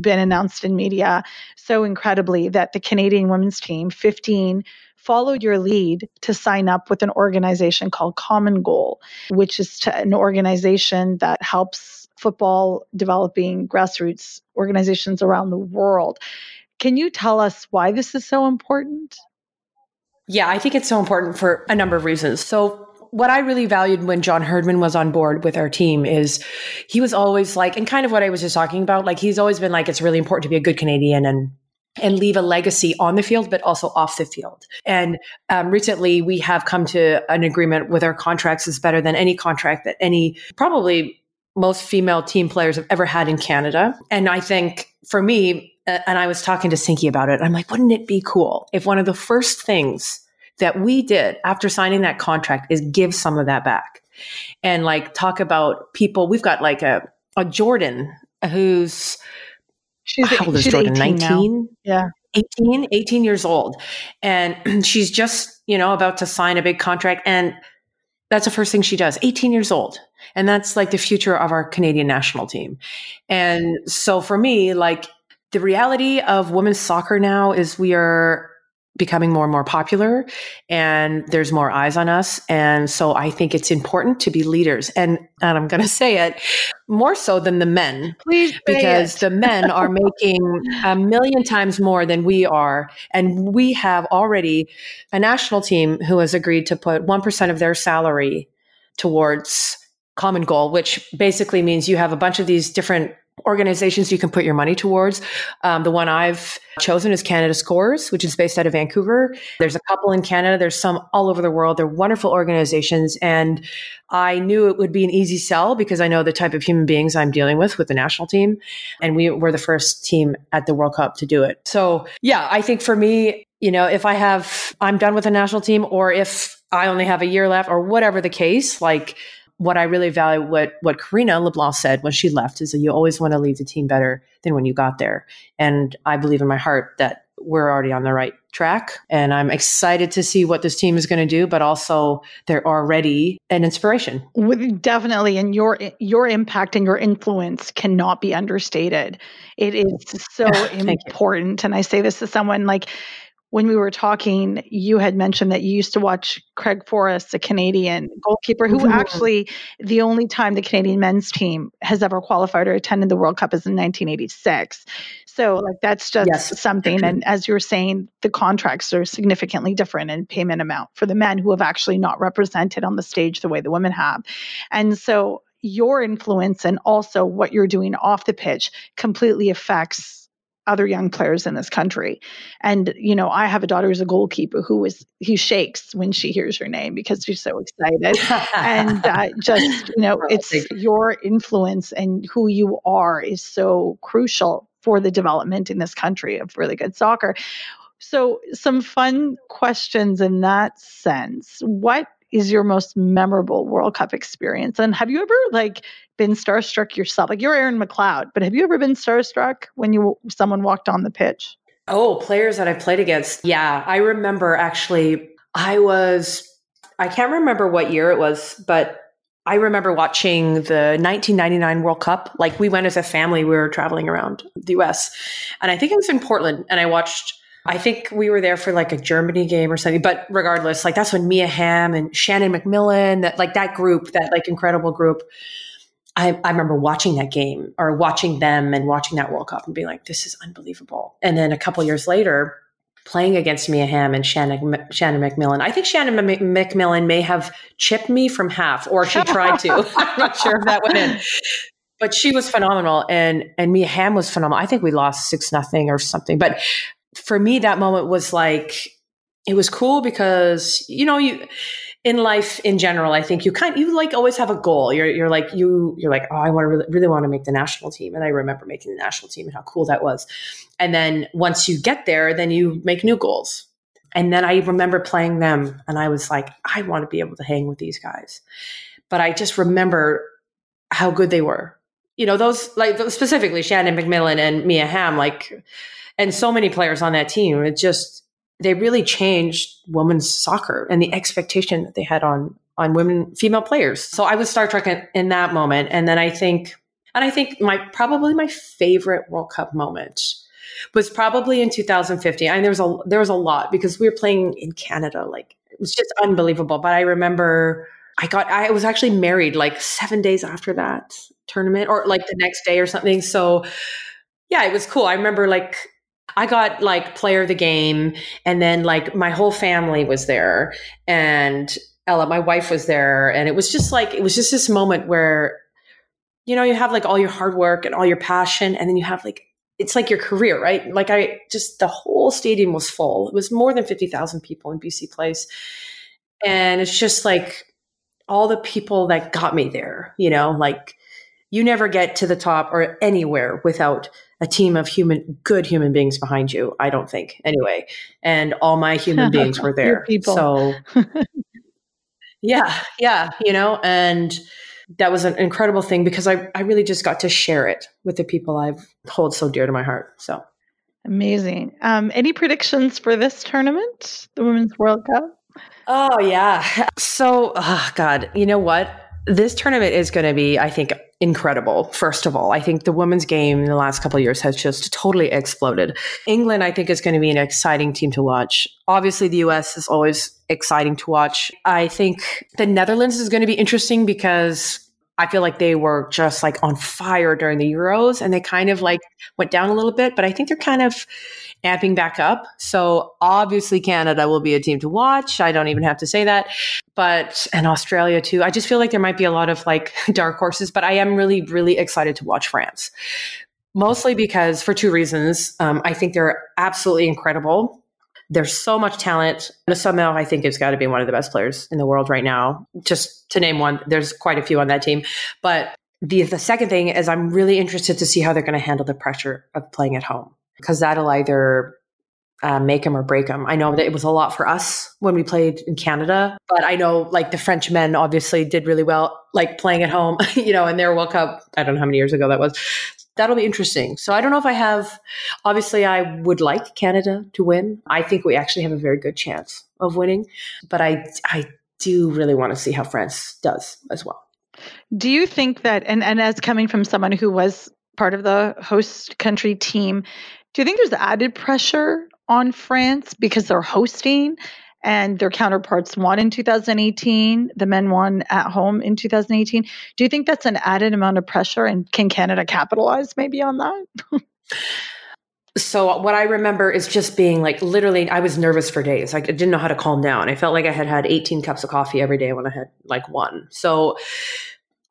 been announced in media so incredibly that the Canadian women's team, 15, followed your lead to sign up with an organization called Common Goal, which is an organization that helps football developing grassroots organizations around the world. Can you tell us why this is so important? Yeah, I think it's so important for a number of reasons. So, what I really valued when John Herdman was on board with our team is he was always like, and kind of what I was just talking about, like he's always been like, it's really important to be a good Canadian and and leave a legacy on the field, but also off the field. And um, recently, we have come to an agreement with our contracts is better than any contract that any probably most female team players have ever had in Canada. And I think for me, uh, and I was talking to Sinky about it. I'm like, wouldn't it be cool if one of the first things that we did after signing that contract is give some of that back and like talk about people. We've got like a, a Jordan who's she's how old is Jordan? 19? Yeah. 18, 18 years old. And she's just, you know, about to sign a big contract. And that's the first thing she does, 18 years old. And that's like the future of our Canadian national team. And so for me, like the reality of women's soccer now is we are becoming more and more popular and there's more eyes on us and so i think it's important to be leaders and and i'm going to say it more so than the men. Please, because the men are making a million times more than we are. And we have already a national team who has agreed to put 1% of their salary towards common goal, which basically means you have a bunch of these different organizations you can put your money towards. Um, the one I've chosen is Canada Scores, which is based out of Vancouver. There's a couple in Canada, there's some all over the world. They're wonderful organizations. And I knew it would be an easy sell because I know the type of human beings I'm dealing with with the national team. And we were the first team at the World Cup to do it. So, yeah, I think for me, you know, if I have, I'm done with the national team, or if I only have a year left, or whatever the case, like, what I really value, what what Karina LeBlanc said when she left, is that you always want to leave the team better than when you got there. And I believe in my heart that we're already on the right track. And I'm excited to see what this team is going to do, but also they're already an inspiration. Definitely. And your your impact and your influence cannot be understated. It is so important. And I say this to someone like when we were talking, you had mentioned that you used to watch Craig Forrest, the Canadian goalkeeper, who mm-hmm. actually the only time the Canadian men's team has ever qualified or attended the World Cup is in 1986. So, like, that's just yes. something. And as you were saying, the contracts are significantly different in payment amount for the men who have actually not represented on the stage the way the women have. And so, your influence and also what you're doing off the pitch completely affects other young players in this country. And, you know, I have a daughter who's a goalkeeper who is, he shakes when she hears your name because she's so excited. and uh, just, you know, it's your influence and who you are is so crucial for the development in this country of really good soccer. So, some fun questions in that sense. What is your most memorable World Cup experience? And have you ever like been starstruck yourself? Like you're Erin McLeod, but have you ever been starstruck when you someone walked on the pitch? Oh, players that I've played against. Yeah, I remember actually I was I can't remember what year it was, but I remember watching the 1999 World Cup. Like we went as a family, we were traveling around the US. And I think it was in Portland and I watched I think we were there for like a Germany game or something. But regardless, like that's when Mia Hamm and Shannon MacMillan, that like that group, that like incredible group. I, I remember watching that game or watching them and watching that World Cup and being like, this is unbelievable. And then a couple years later, playing against Mia Hamm and Shannon, Shannon MacMillan. I think Shannon M- MacMillan may have chipped me from half, or she tried to. I'm not sure if that went in. But she was phenomenal, and and Mia Hamm was phenomenal. I think we lost six nothing or something. But for me, that moment was like, it was cool because, you know, you, in life in general, I think you kind you like always have a goal. You're you're like you you're like oh I want to really, really want to make the national team, and I remember making the national team and how cool that was. And then once you get there, then you make new goals. And then I remember playing them, and I was like I want to be able to hang with these guys. But I just remember how good they were. You know those like specifically Shannon MacMillan and Mia Hamm like and so many players on that team. It just they really changed women's soccer and the expectation that they had on on women female players. So I was Star Trek in, in that moment, and then I think, and I think my probably my favorite World Cup moment was probably in 2015. And there was a there was a lot because we were playing in Canada. Like it was just unbelievable. But I remember I got I was actually married like seven days after that tournament, or like the next day or something. So yeah, it was cool. I remember like I got like player of the game, and then like my whole family was there, and Ella, my wife, was there, and it was just like it was just this moment where, you know, you have like all your hard work and all your passion, and then you have like it's like your career, right? Like I just the whole stadium was full. It was more than fifty thousand people in BC Place, and it's just like all the people that got me there. You know, like you never get to the top or anywhere without a team of human, good human beings behind you. I don't think, anyway. And all my human beings were there. So, yeah, yeah, you know, and that was an incredible thing because I, I really just got to share it with the people I hold so dear to my heart. So amazing. Um, any predictions for this tournament, the Women's World Cup? Oh yeah. So, oh God, you know what? This tournament is going to be, I think, incredible. First of all, I think the women's game in the last couple years has just totally exploded. England, I think, is going to be an exciting team to watch. Obviously, the US is always exciting to watch. I think the Netherlands is going to be interesting because I feel like they were just like on fire during the Euros and they kind of like went down a little bit, but I think they're kind of amping back up. So obviously Canada will be a team to watch. I don't even have to say that. But and Australia too. I just feel like there might be a lot of like dark horses, but I am really really excited to watch France. Mostly because for two reasons. Um, I think they're absolutely incredible. There's so much talent. Sommer, I think, has got to be one of the best players in the world right now. Just to name one, there's quite a few on that team. But the, the second thing is I'm really interested to see how they're going to handle the pressure of playing at home because that'll either uh, make them or break them. I know that it was a lot for us when we played in Canada, but I know like the French men obviously did really well, like playing at home, you know, in their World Cup. I don't know how many years ago that was. That'll be interesting. So I don't know if I have, obviously, I would like Canada to win. I think we actually have a very good chance of winning, but I, I do really want to see how France does as well. Do you think that, and, and as coming from someone who was part of the host country team, do you think there's added pressure on France because they're hosting and their counterparts won in 2018? The men won at home in 2018. Do you think that's an added amount of pressure and can Canada capitalize maybe on that? so what I remember is just being like literally I was nervous for days. I didn't know how to calm down. I felt like I had had 18 cups of coffee every day when I had like one. So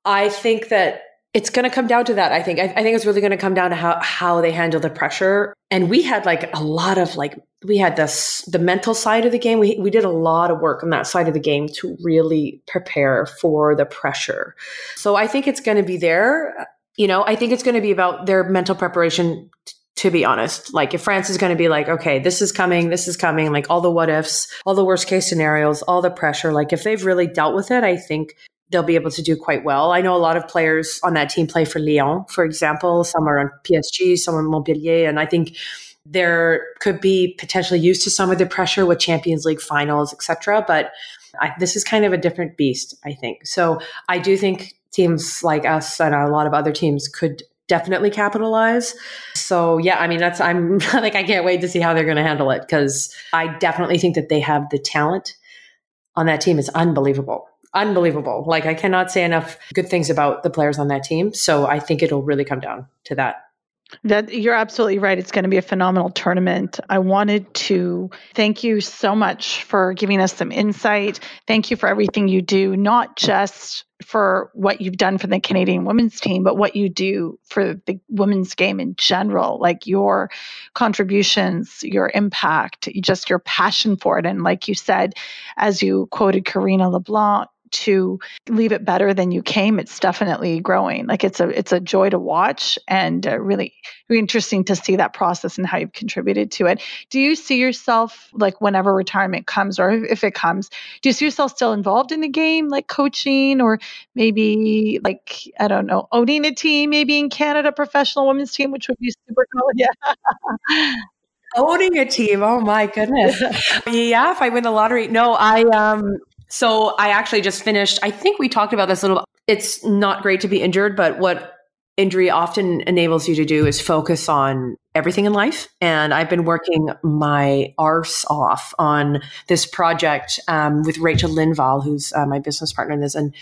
I think that it's going to come down to that. I think. I, I think it's really going to come down to how how they handle the pressure. And we had like a lot of like we had this the mental side of the game. We we did a lot of work on that side of the game to really prepare for the pressure. So I think it's going to be there. You know, I think it's going to be about their mental preparation. T- to be honest, like if France is going to be like, okay, this is coming, this is coming, like all the what ifs, all the worst case scenarios, all the pressure, like if they've really dealt with it, I think they'll be able to do quite well. I know a lot of players on that team play for Lyon, for example. Some are on PSG, some are Montpellier, and I think there could be potentially used to some of the pressure with Champions League finals, etc. But I, this is kind of a different beast, I think. So I do think teams like us and a lot of other teams could definitely capitalize. So yeah, I mean that's I'm like I can't wait to see how they're going to handle it because I definitely think that they have the talent on that team is unbelievable unbelievable. Like I cannot say enough good things about the players on that team. So I think it'll really come down to that. That you're absolutely right. It's going to be a phenomenal tournament. I wanted to thank you so much for giving us some insight. Thank you for everything you do, not just for what you've done for the Canadian women's team, but what you do for the women's game in general, like your contributions, your impact, just your passion for it. And like you said, as you quoted Karina LeBlanc, to leave it better than you came, it's definitely growing. Like it's a it's a joy to watch and uh, really really interesting to see that process and how you've contributed to it. Do you see yourself like whenever retirement comes or if it comes, do you see yourself still involved in the game like coaching or maybe like I don't know, owning a team maybe in Canada professional women's team which would be super cool. Yeah. owning a team. Oh my goodness. yeah, if I win the lottery. No, I um so I actually just finished. I think we talked about this a little. It's not great to be injured, but what injury often enables you to do is focus on everything in life. And I've been working my arse off on this project um, with Rachel Linval, who's uh, my business partner in this. And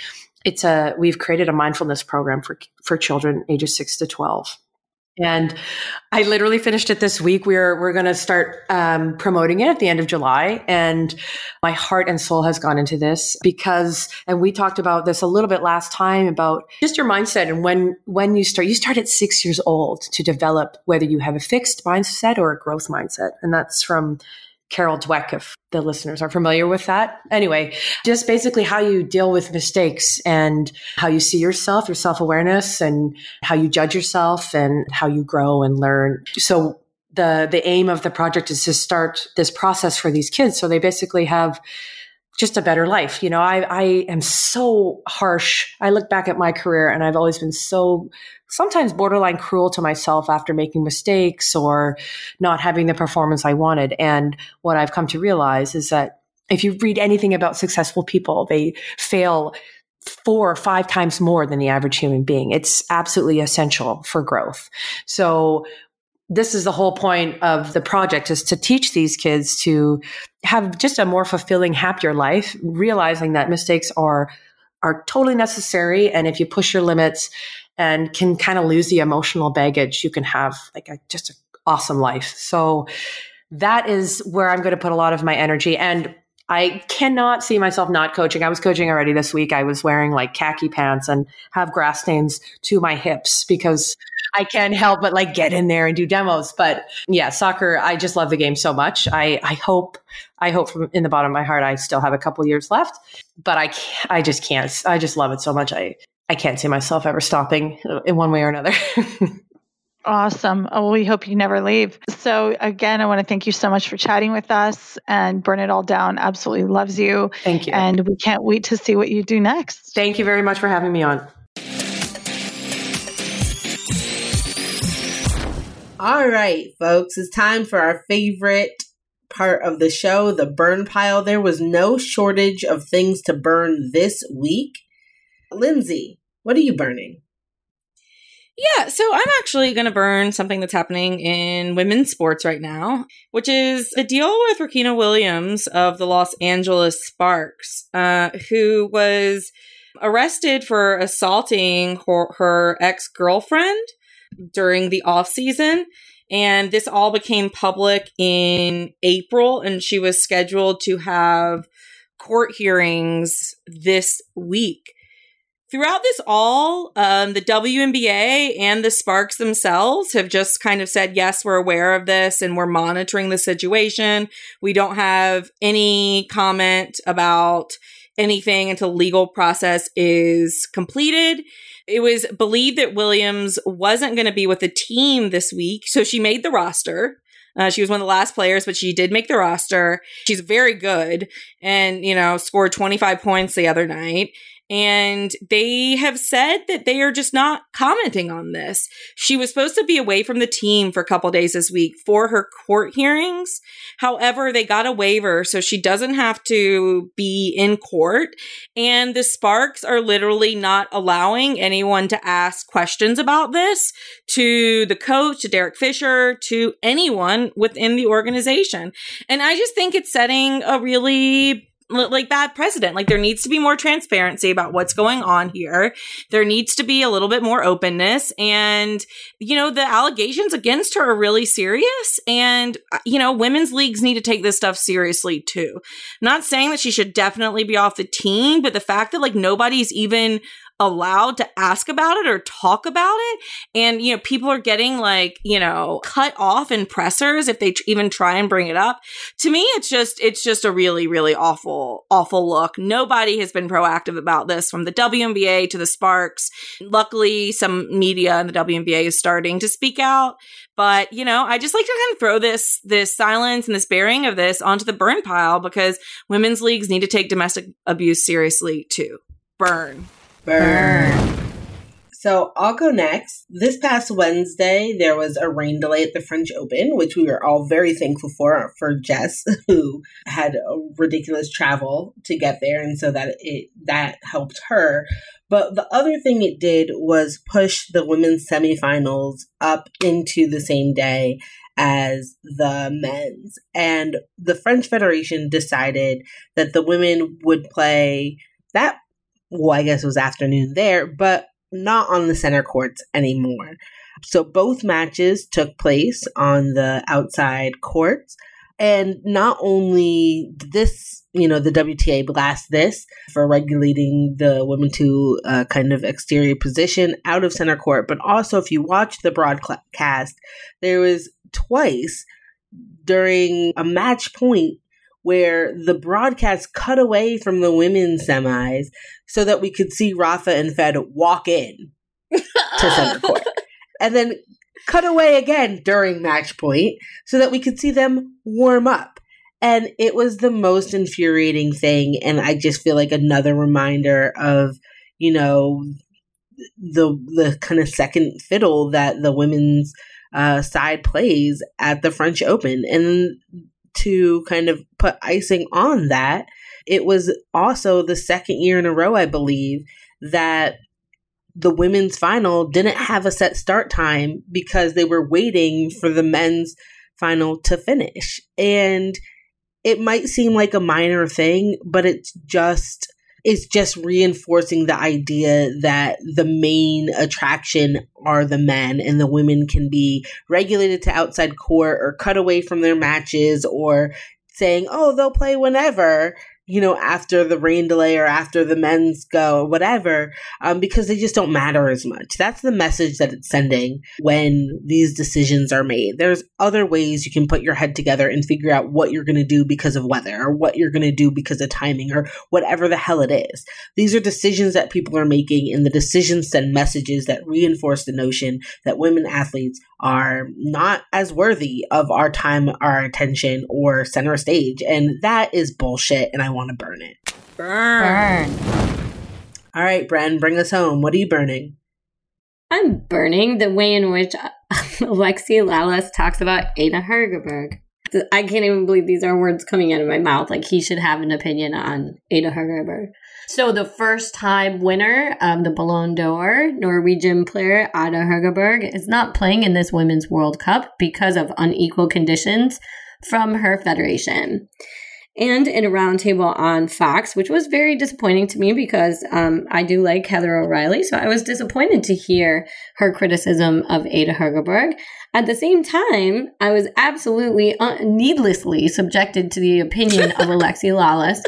it's a we've created a mindfulness program for for children ages six to twelve. And I literally finished it this week. We're we're going to start um, promoting it at the end of July, and my heart and soul has gone into this because, and we talked about this a little bit last time about just your mindset and when when you start. You start at six years old to develop whether you have a fixed mindset or a growth mindset, and that's from Carol Dweck, if the listeners are familiar with that. Anyway, just basically how you deal with mistakes and how you see yourself, your self awareness, and how you judge yourself and how you grow and learn. So the the aim of the project is to start this process for these kids, so they basically have just a better life. You know, I, I am so harsh. I look back at my career and I've always been so sometimes borderline cruel to myself after making mistakes or not having the performance I wanted. And what I've come to realize is that if you read anything about successful people, they fail four or five times more than the average human being. It's absolutely essential for growth. So this is the whole point of the project is to teach these kids to have just a more fulfilling, happier life, realizing that mistakes are are totally necessary. And if you push your limits and can kind of lose the emotional baggage, you can have like a, just an awesome life. So that is where I'm going to put a lot of my energy. And I cannot see myself not coaching. I was coaching already this week. I was wearing like khaki pants and have grass stains to my hips because I can't help but like get in there and do demos. But yeah, soccer, I just love the game so much. I, I hope, I hope from in the bottom of my heart, I still have a couple years left, but I, can't. I just can't, I just love it so much. I, I can't see myself ever stopping uh, in one way or another. Awesome. Oh, we hope you never leave. So, again, I want to thank you so much for chatting with us and Burn It All Down absolutely loves you. Thank you. And we can't wait to see what you do next. Thank you very much for having me on. All right, folks, it's time for our favorite part of the show, the burn pile. There was no shortage of things to burn this week. Lindsay, what are you burning? Yeah, so I'm actually going to burn something that's happening in women's sports right now, which is the deal with Riquna Williams of the Los Angeles Sparks, uh, who was arrested for assaulting her, her ex girlfriend during the off season. And this all became public in April, and she was scheduled to have court hearings this week. Throughout this all, um, the WNBA and the Sparks themselves have just kind of said, yes, we're aware of this and we're monitoring the situation. We don't have any comment about anything until legal process is completed. It was believed that Williams wasn't going to be with the team this week, so she made the roster. Uh, she was one of the last players, but she did make the roster. She's very good and, you know, scored 25 points the other night. And they have said that they are just not commenting on this. She was supposed to be away from the team for a couple days this week for her court hearings. However, they got a waiver, so she doesn't have to be in court. And the Sparks are literally not allowing anyone to ask questions about this to the coach, to Derek Fisher, to anyone within the organization. And I just think it's setting a really like bad precedent. Like there needs to be more transparency about what's going on here. There needs to be a little bit more openness. And, you know, the allegations against her are really serious. And, uh, you know, women's leagues need to take this stuff seriously too. not saying that she should definitely be off the team, but the fact that like nobody's even allowed to ask about it or talk about it. And, you know, people are getting like, you know, cut off in pressers if they tr- even try and bring it up. To me, it's just, it's just a really, really awful, awful look. Nobody has been proactive about this from the WNBA to the Sparks. Luckily, some media in the WNBA is starting to speak out. But, you know, I just like to kind of throw this, this silence and this bearing of this onto the burn pile because women's leagues need to take domestic abuse seriously too. Burn. Burn. So I'll go next. This past Wednesday, there was a rain delay at the French Open, which we were all very thankful for for Jess, who had a ridiculous travel to get there, and so that it that helped her. But the other thing it did was push the women's semifinals up into the same day as the men's, and the French Federation decided that the women would play that well, I guess it was afternoon there, but not on the center courts anymore. So both matches took place on the outside courts. And not only this, you know, the WTA blast this for regulating the women to a kind of exterior position out of center court, but also if you watch the broadcast, there was twice during a match point where the broadcast cut away from the women's semis so that we could see Rafa and Fed walk in to center court. And then cut away again during match point so that we could see them warm up. And it was the most infuriating thing. And I just feel like another reminder of, you know, the the kind of second fiddle that the women's uh, side plays at the French Open. And to kind of put icing on that, it was also the second year in a row, I believe, that the women's final didn't have a set start time because they were waiting for the men's final to finish. And it might seem like a minor thing, but it's just it's just reinforcing the idea that the main attraction are the men and the women can be regulated to outside court or cut away from their matches or saying, oh, they'll play whenever you know, after the rain delay or after the men's go or whatever, um, because they just don't matter as much. That's the message that it's sending when these decisions are made. There's other ways you can put your head together and figure out what you're going to do because of weather or what you're going to do because of timing or whatever the hell it is. These are decisions that people are making, and the decisions send messages that reinforce the notion that women athletes are not as worthy of our time, our attention, or center stage. And that is bullshit, and I want to burn it. Burn. Burn. All right, Bren, bring us home. What are you burning? I'm burning the way in which uh, Alexi Lalas talks about Ada Hegerberg. I can't even believe these are words coming out of my mouth. Like he should have an opinion on Ada Hegerberg. So the first time winner of the Ballon d'Or, Norwegian player Ada Hegerberg, is not playing in this Women's World Cup because of unequal conditions from her federation and in a roundtable on Fox, which was very disappointing to me because um, I do like Heather O'Reilly. So I was disappointed to hear her criticism of Ada Hegerberg. At the same time, I was absolutely uh, needlessly subjected to the opinion of Alexi Lalas.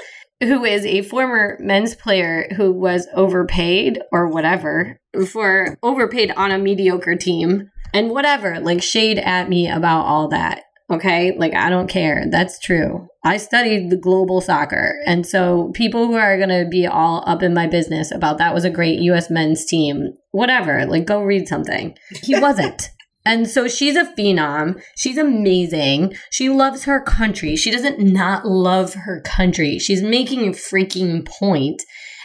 Who is a former men's player who was overpaid or whatever for overpaid on a mediocre team and whatever, like shade at me about all that. Okay. Like, I don't care. That's true. I studied the global soccer. And so people who are going to be all up in my business about that was a great US men's team, whatever, like, go read something. He wasn't. And so she's a phenom. She's amazing. She loves her country. She doesn't not love her country. She's making a freaking point.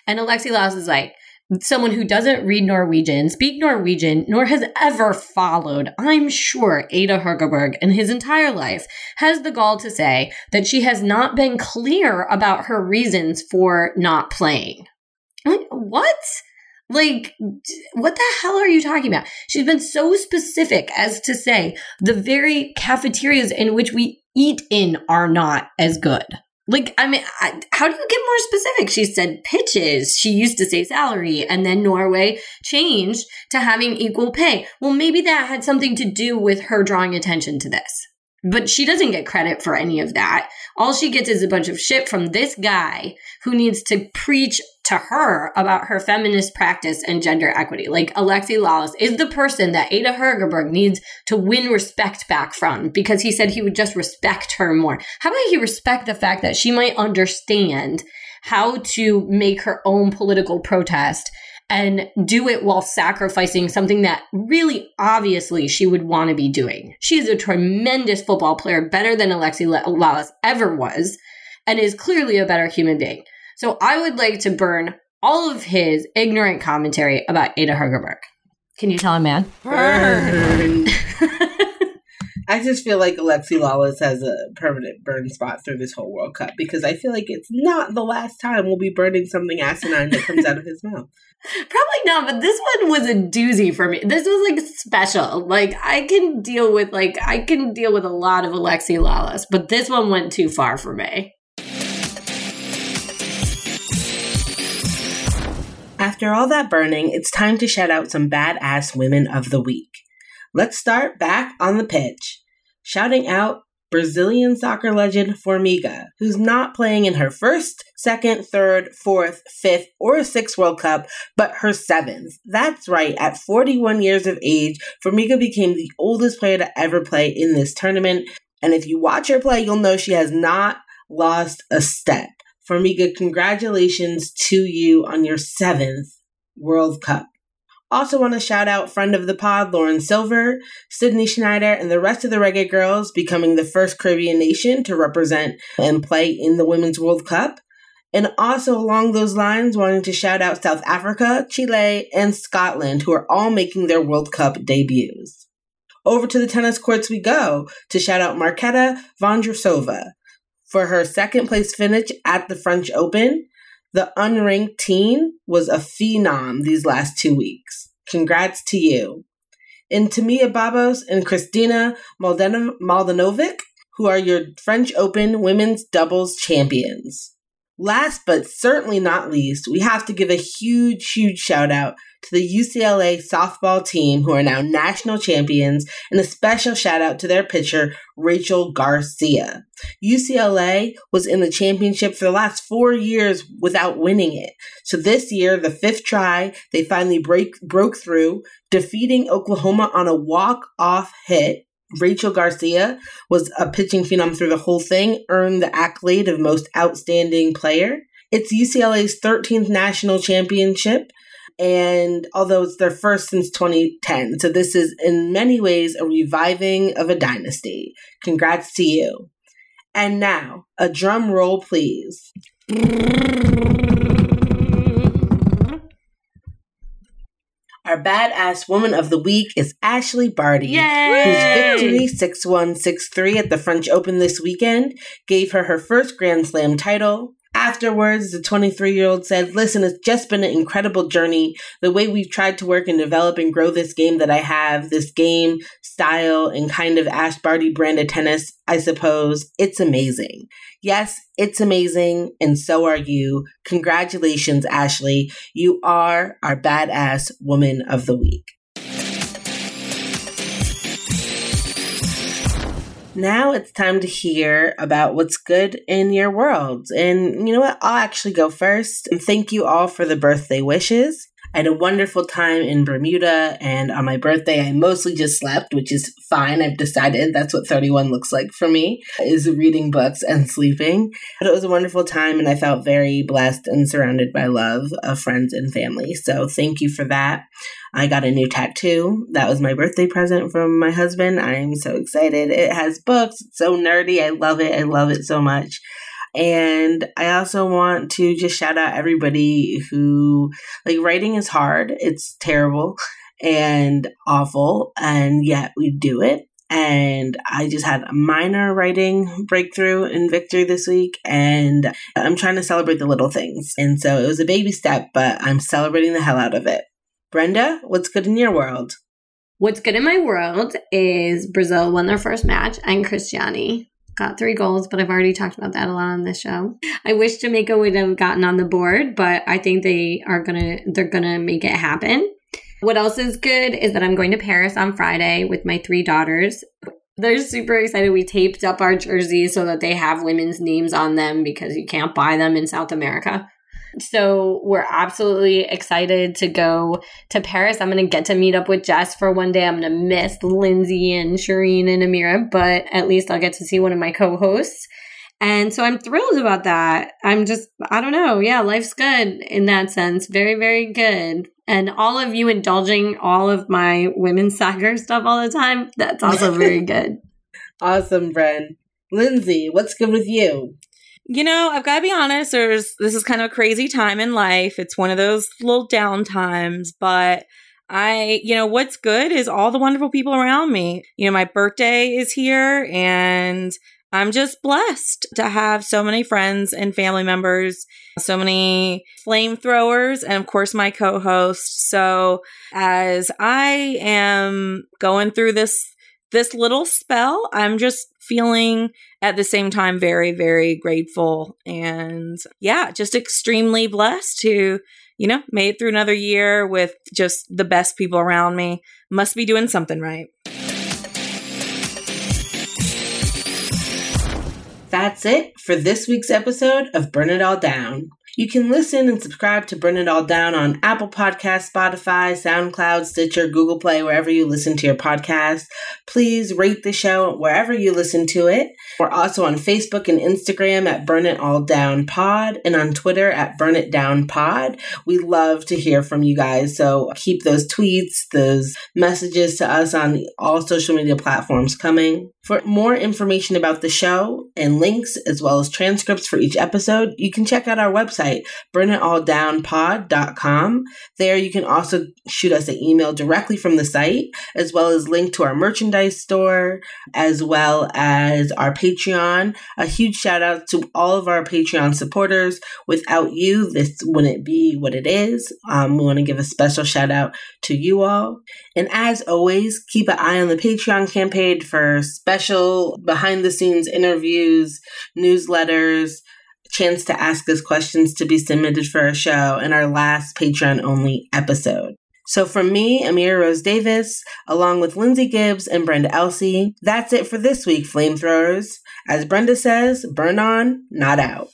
And Alexi Lalas is like, someone who doesn't read Norwegian, speak Norwegian, nor has ever followed, I'm sure, Ada Hegerberg in his entire life, has the gall to say that she has not been clear about her reasons for not playing. What? Like, what the hell are you talking about? She's been so specific as to say the very cafeterias in which we eat in are not as good. Like, I mean, I, how do you get more specific? She said pitches. She used to say salary, and then Norway changed to having equal pay. Well, maybe that had something to do with her drawing attention to this. But she doesn't get credit for any of that. All she gets is a bunch of shit from this guy who needs to preach to her about her feminist practice and gender equity. Like Alexi Lalas is the person that Ada Hegerberg needs to win respect back from because he said he would just respect her more. How about he respect the fact that she might understand how to make her own political protest and do it while sacrificing something that really obviously she would want to be doing. She is a tremendous football player, better than Alexi Lalas ever was, and is clearly a better human being. So I would like to burn all of his ignorant commentary about Ada Hegerberg. Can you tell him, man? Burn. I just feel like Alexi Lalas has a permanent burn spot through this whole World Cup because I feel like it's not the last time we'll be burning something asinine that comes out of his mouth. Probably not, but this one was a doozy for me. This was like special. Like I can deal with like I can deal with a lot of Alexi Lalas, but this one went too far for me. After all that burning, it's time to shout out some badass women of the week. Let's start back on the pitch, shouting out Brazilian soccer legend Formiga, who's not playing in her first, second, third, fourth, fifth, or sixth World Cup, but her seventh. That's right, at 41 years of age, Formiga became the oldest player to ever play in this tournament. And if you watch her play, you'll know she has not lost a step. Formiga, congratulations to you on your seventh World Cup. Also, want to shout out friend of the pod, Lauren Silver, Sydney Schneider, and the rest of the Reggae Girlz becoming the first Caribbean nation to represent and play in the Women's World Cup. And also, along those lines, wanting to shout out South Africa, Chile, and Scotland, who are all making their World Cup debuts. Over to the tennis courts we go to shout out Marketa Vondrousova, for her second place finish at the French Open. The unranked teen was a phenom these last two weeks. Congrats to you. And Timea Babos and Kristina Mladenovic, who are your French Open women's doubles champions. Last but certainly not least, we have to give a huge, huge shout out to the UCLA softball team, who are now national champions, and a special shout out to their pitcher, Rachel Garcia. UCLA was in the championship for the last four years without winning it. So this year, the fifth try, they finally break, broke through, defeating Oklahoma on a walk-off hit. Rachel Garcia was a pitching phenom through the whole thing, earned the accolade of most outstanding player. It's UCLA's 13th national championship and although it's their first since 2010. So this is in many ways a reviving of a dynasty. Congrats to you. And now, a drum roll, please. Our badass woman of the week is Ashleigh Barty, Yay! whose victory 6 1 6 3 at the French Open this weekend gave her her first Grand Slam title. Afterwards, the 23 year old said, Listen, it's just been an incredible journey. The way we've tried to work and develop and grow this game that I have, this game, style, and kind of Ash Barty brand of tennis, I suppose, it's amazing. Yes, it's amazing, and so are you. Congratulations, Ashleigh. You are our badass woman of the week. Now it's time to hear about what's good in your world. And you know what? I'll actually go first. And thank you all for the birthday wishes. I had a wonderful time in Bermuda, and on my birthday, I mostly just slept, which is fine. I've decided that's what 31 looks like for me, is reading books and sleeping. But it was a wonderful time, and I felt very blessed and surrounded by love of friends and family. So thank you for that. I got a new tattoo. That was my birthday present from my husband. I'm so excited. It has books. It's so nerdy. I love it. I love it so much. And I also want to just shout out everybody who, like, writing is hard. It's terrible and awful, and yet we do it. And I just had a minor writing breakthrough and victory this week, and I'm trying to celebrate the little things. And so it was a baby step, but I'm celebrating the hell out of it. Brenda, what's good in your world? What's good in my world is Brazil won their first match and Cristiane got three goals, but I've already talked about that a lot on this show. I wish Jamaica would have gotten on the board, but I think they are gonna they're gonna make it happen. What else is good is that I'm going to Paris on Friday with my three daughters. They're super excited. We taped up our jerseys so that they have women's names on them because you can't buy them in South America. So we're absolutely excited to go to Paris. I'm going to get to meet up with Jess for one day. I'm going to miss Lindsay and Shireen and Amira, but at least I'll get to see one of my co-hosts. And so I'm thrilled about that. I'm just, I don't know. Yeah, life's good in that sense. Very, very good. And all of you indulging all of my women's soccer stuff all the time, that's also very good. awesome, Bren. Lindsay, what's good with you? You know, I've got to be honest. There's this is kind of a crazy time in life. It's one of those little down times, but I, you know, what's good is all the wonderful people around me. You know, my birthday is here and I'm just blessed to have so many friends and family members, so many flamethrowers, and of course, my co host. So, as I am going through this this little spell, I'm just feeling at the same time very, very grateful and yeah, just extremely blessed to, you know, made it through another year with just the best people around me. Must be doing something right. That's it for this week's episode of Burn It All Down. You can listen and subscribe to Burn It All Down on Apple Podcasts, Spotify, SoundCloud, Stitcher, Google Play, wherever you listen to your podcast. Please rate the show wherever you listen to it. We're also on Facebook and Instagram at Burn It All Down Pod and on Twitter at Burn It Down Pod. We love to hear from you guys. So keep those tweets, those messages to us on all social media platforms coming. For more information about the show and links, as well as transcripts for each episode, you can check out our website burnitalldownpod.com. There you can also shoot us an email directly from the site, as well as link to our merchandise store, as well as our Patreon. A huge shout out to all of our Patreon supporters. Without you, this wouldn't be what it is. Um, we want to give a special shout out to you all. And as always, keep an eye on the Patreon campaign for special behind the scenes interviews, newsletters, chance to ask us questions to be submitted for our show in our last Patreon only episode. So from me, Amira Rose Davis, along with Lindsay Gibbs and Brenda Elsey, that's it for this week, flamethrowers. As Brenda says, burn on, not out.